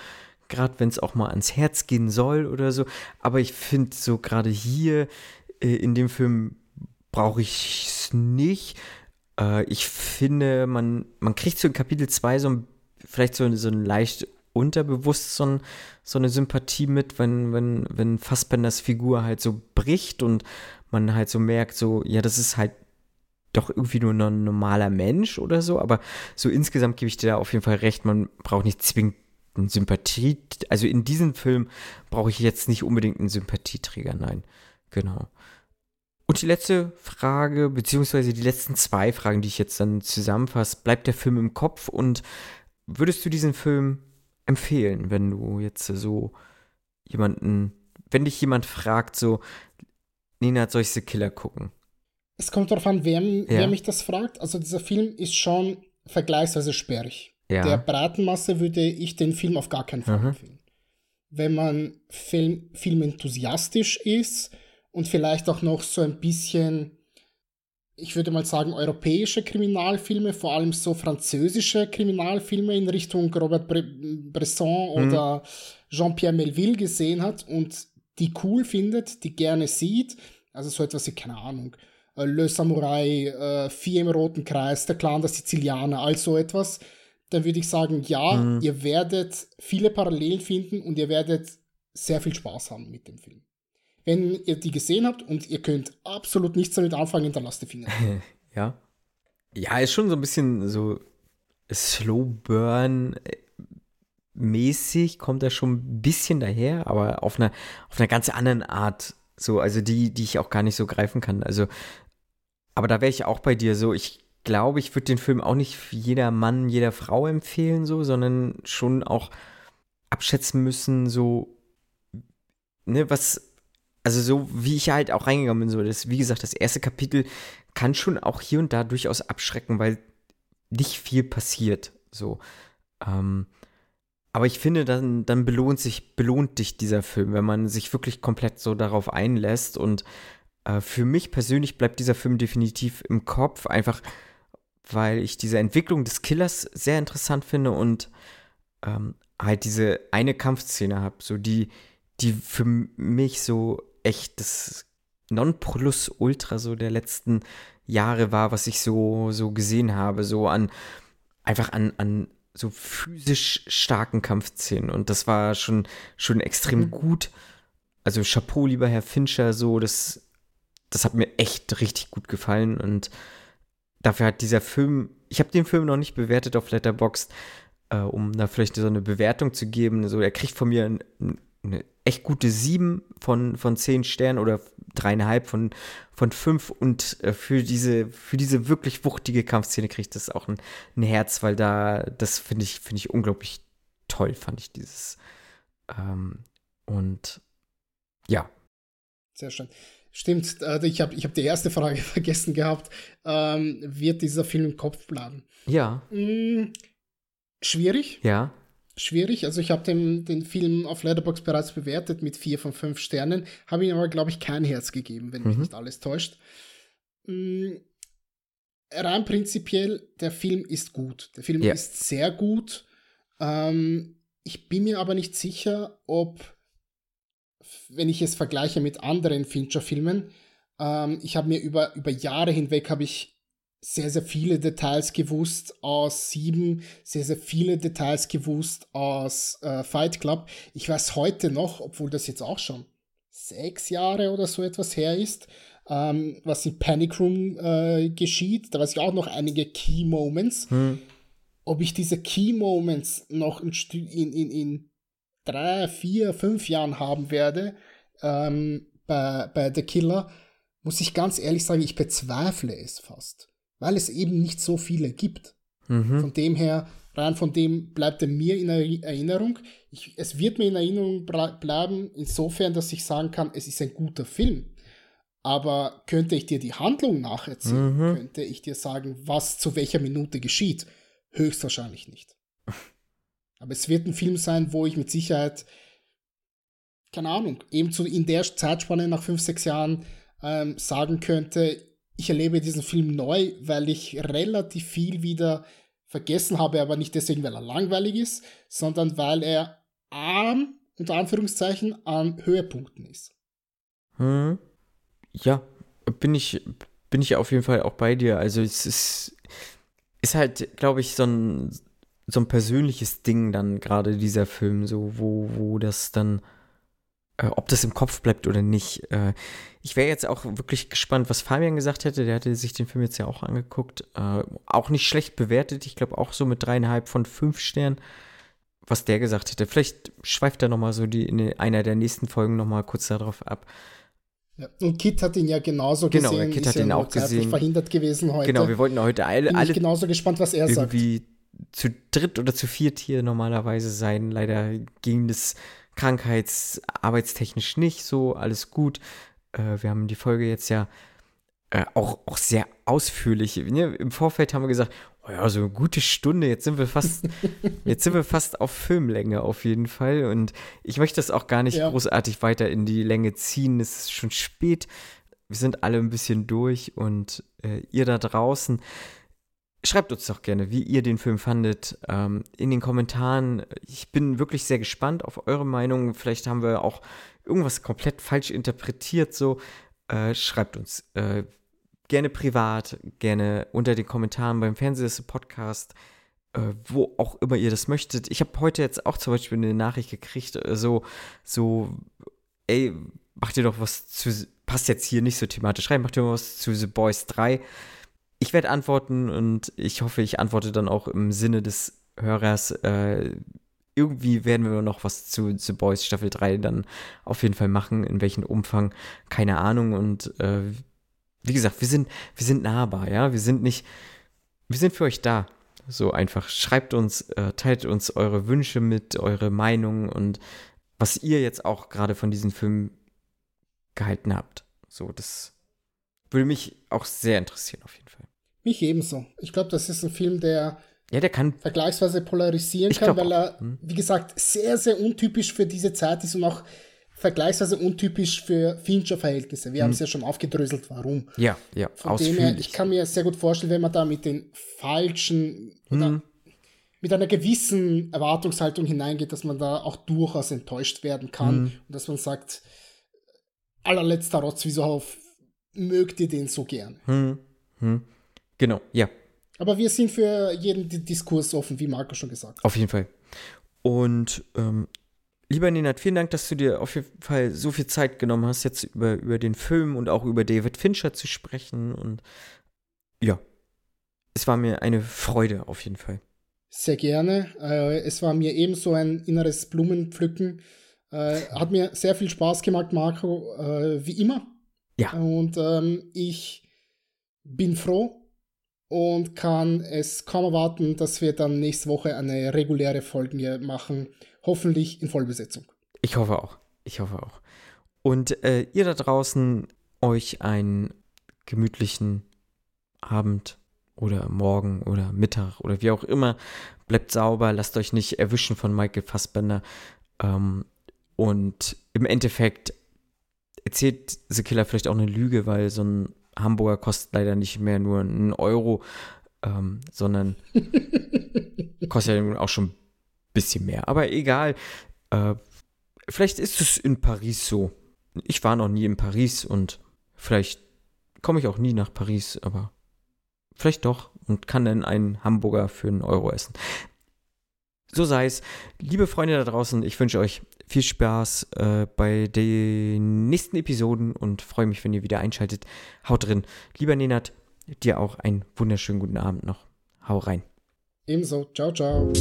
gerade wenn es auch mal ans Herz gehen soll oder so. Aber ich finde so gerade hier äh, in dem Film brauche ich es nicht. Äh, ich finde, man, man kriegt so in Kapitel 2 so ein, vielleicht so, so ein leicht unterbewusst so, ein, so eine Sympathie mit, wenn, wenn, wenn Fassbenders Figur halt so bricht und man halt so merkt, so, ja, das ist halt doch irgendwie nur ein normaler Mensch oder so, aber so insgesamt gebe ich dir da auf jeden Fall recht, man braucht nicht zwingend eine Sympathie, also in diesem Film brauche ich jetzt nicht unbedingt einen Sympathieträger, nein, genau. Und die letzte Frage, beziehungsweise die letzten zwei Fragen, die ich jetzt dann zusammenfasse, bleibt der Film im Kopf und würdest du diesen Film empfehlen, wenn du jetzt so jemanden, wenn dich jemand fragt, so, Nina, soll ich The Killer gucken? Es kommt darauf an, wer, ja. wer mich das fragt. Also dieser Film ist schon vergleichsweise sperrig. Ja. Der Bratenmasse würde ich den Film auf gar keinen Fall mhm. empfehlen. wenn man Film, filmenthusiastisch ist und vielleicht auch noch so ein bisschen, ich würde mal sagen, europäische Kriminalfilme, vor allem so französische Kriminalfilme in Richtung Robert Bre Bresson mhm. oder Jean-Pierre Melville gesehen hat und die cool findet, die gerne sieht. Also so etwas wie, keine Ahnung, Le Samurai, äh, Vier im Roten Kreis, der Clan der Sizilianer, all so etwas. Dann würde ich sagen, ja, mhm. ihr werdet viele Parallelen finden und ihr werdet sehr viel Spaß haben mit dem Film. Wenn ihr die gesehen habt und ihr könnt absolut nichts damit anfangen, dann lasst die Finger. ja. Ja, ist schon so ein bisschen so Slow Burn mäßig kommt er schon ein bisschen daher, aber auf einer, auf einer ganz anderen Art. So, also die, die ich auch gar nicht so greifen kann. Also, aber da wäre ich auch bei dir so. Ich glaube, ich würde den Film auch nicht jeder Mann, jeder Frau empfehlen, so, sondern schon auch abschätzen müssen, so, ne, was, also so wie ich halt auch reingegangen bin, so, das, wie gesagt, das erste Kapitel kann schon auch hier und da durchaus abschrecken, weil nicht viel passiert, so. Ähm, aber ich finde, dann, dann belohnt sich, belohnt dich dieser Film, wenn man sich wirklich komplett so darauf einlässt. Und äh, für mich persönlich bleibt dieser Film definitiv im Kopf, einfach weil ich diese Entwicklung des Killers sehr interessant finde und ähm, halt diese eine Kampfszene habe, so die, die für mich so echt das Nonplusultra so der letzten Jahre war, was ich so, so gesehen habe, so an einfach an, an so physisch starken Kampfszenen und das war schon, schon extrem mhm. gut. Also Chapeau, lieber Herr Fincher, so, das, das hat mir echt richtig gut gefallen und dafür hat dieser Film, ich habe den Film noch nicht bewertet auf Letterboxd, äh, um da vielleicht so eine Bewertung zu geben. So, er kriegt von mir eine echt gute sieben von, von zehn Sternen oder dreieinhalb von, von fünf und äh, für diese, für diese wirklich wuchtige Kampfszene kriegt das auch ein, ein Herz, weil da, das finde ich, finde ich unglaublich toll, fand ich dieses. Ähm, und ja. Sehr schön. Stimmt, äh, ich habe ich hab die erste Frage vergessen gehabt. Ähm, wird dieser Film im Kopf bleiben? Ja. Hm, schwierig. Ja schwierig. Also ich habe den, den Film auf Letterboxd bereits bewertet mit vier von fünf Sternen, habe ihm aber, glaube ich, kein Herz gegeben, wenn mhm. mich nicht alles täuscht. Mhm. Rein prinzipiell, der Film ist gut. Der Film ja. ist sehr gut. Ähm, ich bin mir aber nicht sicher, ob, wenn ich es vergleiche mit anderen Fincher-Filmen, ähm, ich habe mir über, über Jahre hinweg habe ich sehr, sehr viele Details gewusst aus Sieben, sehr, sehr viele Details gewusst aus äh, Fight Club. Ich weiß heute noch, obwohl das jetzt auch schon sechs Jahre oder so etwas her ist, ähm, was in Panic Room äh, geschieht. Da weiß ich auch noch einige Key Moments. Hm. Ob ich diese Key Moments noch in, in, in, in drei, vier, fünf Jahren haben werde ähm, bei, bei The Killer, muss ich ganz ehrlich sagen, ich bezweifle es fast weil es eben nicht so viele gibt. Mhm. Von dem her, rein von dem bleibt er mir in Erinnerung. Ich, es wird mir in Erinnerung bleiben, insofern, dass ich sagen kann, es ist ein guter Film. Aber könnte ich dir die Handlung nacherzählen, mhm. könnte ich dir sagen, was zu welcher Minute geschieht? Höchstwahrscheinlich nicht. Aber es wird ein Film sein, wo ich mit Sicherheit, keine Ahnung, eben zu, in der Zeitspanne nach fünf, sechs Jahren ähm, sagen könnte, ich erlebe diesen Film neu, weil ich relativ viel wieder vergessen habe, aber nicht deswegen, weil er langweilig ist, sondern weil er arm, unter Anführungszeichen, an Höhepunkten ist. Hm. Ja, bin ich, bin ich auf jeden Fall auch bei dir. Also es ist, ist halt, glaube ich, so ein, so ein persönliches Ding dann gerade dieser Film, so, wo, wo das dann äh, ob das im Kopf bleibt oder nicht. Äh, ich wäre jetzt auch wirklich gespannt, was Fabian gesagt hätte. Der hatte sich den Film jetzt ja auch angeguckt. Äh, auch nicht schlecht bewertet. Ich glaube auch so mit dreieinhalb von fünf Sternen. Was der gesagt hätte. Vielleicht schweift er nochmal so die, in einer der nächsten Folgen nochmal kurz darauf ab. Ja, und Kit hat ihn ja genauso genau, gesehen. Genau, Kit hat ihn auch gesehen. verhindert gewesen heute. Genau, wir wollten heute alle. Bin alle genauso gespannt, was er irgendwie sagt. Zu dritt oder zu viert hier normalerweise sein. Leider ging das krankheits-, arbeitstechnisch nicht so, alles gut. Äh, wir haben die Folge jetzt ja äh, auch, auch sehr ausführlich. Ne? Im Vorfeld haben wir gesagt, Oh ja, so eine gute Stunde. Jetzt sind wir fast, jetzt sind wir fast auf Filmlänge auf jeden Fall. Und ich möchte das auch gar nicht ja. großartig weiter in die Länge ziehen. Es ist schon spät. Wir sind alle ein bisschen durch und äh, ihr da draußen. Schreibt uns doch gerne, wie ihr den Film fandet, ähm, in den Kommentaren. Ich bin wirklich sehr gespannt auf eure Meinung. Vielleicht haben wir auch irgendwas komplett falsch interpretiert. So, äh, schreibt uns. Äh, gerne privat, gerne unter den Kommentaren beim Fernsehs-Podcast, äh, wo auch immer ihr das möchtet. Ich habe heute jetzt auch zum Beispiel eine Nachricht gekriegt, äh, so, so, ey, macht ihr doch was zu, passt jetzt hier nicht so thematisch rein, macht ihr mal was zu The Boys 3. Ich werde antworten und ich hoffe, ich antworte dann auch im Sinne des Hörers. Äh, irgendwie werden wir noch was zu The Boys Staffel 3 dann auf jeden Fall machen. In welchem Umfang, keine Ahnung. Und äh, wie gesagt, wir sind, wir sind nahbar, ja. Wir sind nicht, wir sind für euch da. So einfach. Schreibt uns, äh, teilt uns eure Wünsche mit, eure Meinungen und was ihr jetzt auch gerade von diesem Film gehalten habt. So, das würde mich auch sehr interessieren, auf jeden Fall. Mich ebenso. Ich glaube, das ist ein Film, der ja, der kann vergleichsweise polarisieren kann, weil er, hm. wie gesagt, sehr, sehr untypisch für diese Zeit ist und auch vergleichsweise untypisch für Fincher-Verhältnisse. Wir hm. haben es ja schon aufgedröselt, warum. Ja, ja, Von dem her, ich kann mir sehr gut vorstellen, wenn man da mit den falschen hm. mit einer gewissen Erwartungshaltung hineingeht, dass man da auch durchaus enttäuscht werden kann hm. und dass man sagt, allerletzter Rotz, wieso auf, mögt ihr den so gern? Genau, ja. Aber wir sind für jeden Diskurs offen, wie Marco schon gesagt hat. Auf jeden Fall. Und ähm, Lieber Nenad, vielen Dank, dass du dir auf jeden Fall so viel Zeit genommen hast, jetzt über, über den Film und auch über David Fincher zu sprechen. Und ja, es war mir eine Freude auf jeden Fall. Sehr gerne. Äh, es war mir ebenso ein inneres Blumenpflücken. Äh, hat mir sehr viel Spaß gemacht, Marco, äh, wie immer. Ja. Und ähm, ich bin froh und kann es kaum erwarten, dass wir dann nächste Woche eine reguläre Folge machen hoffentlich in Vollbesetzung. Ich hoffe auch. Ich hoffe auch. Und äh, ihr da draußen euch einen gemütlichen Abend oder Morgen oder Mittag oder wie auch immer. Bleibt sauber, lasst euch nicht erwischen von Michael Fassbender. Ähm, und im Endeffekt erzählt The Killer vielleicht auch eine Lüge, weil so ein Hamburger kostet leider nicht mehr nur einen Euro, ähm, sondern kostet ja auch schon bisschen mehr. Aber egal. Äh, vielleicht ist es in Paris so. Ich war noch nie in Paris und vielleicht komme ich auch nie nach Paris, aber vielleicht doch und kann dann einen Hamburger für einen Euro essen. So sei es. Liebe Freunde da draußen, ich wünsche euch viel Spaß äh, bei den nächsten Episoden und freue mich, wenn ihr wieder einschaltet. Haut drin. Lieber Nenad, dir auch einen wunderschönen guten Abend noch. Hau rein. Ebenso. Ciao, ciao.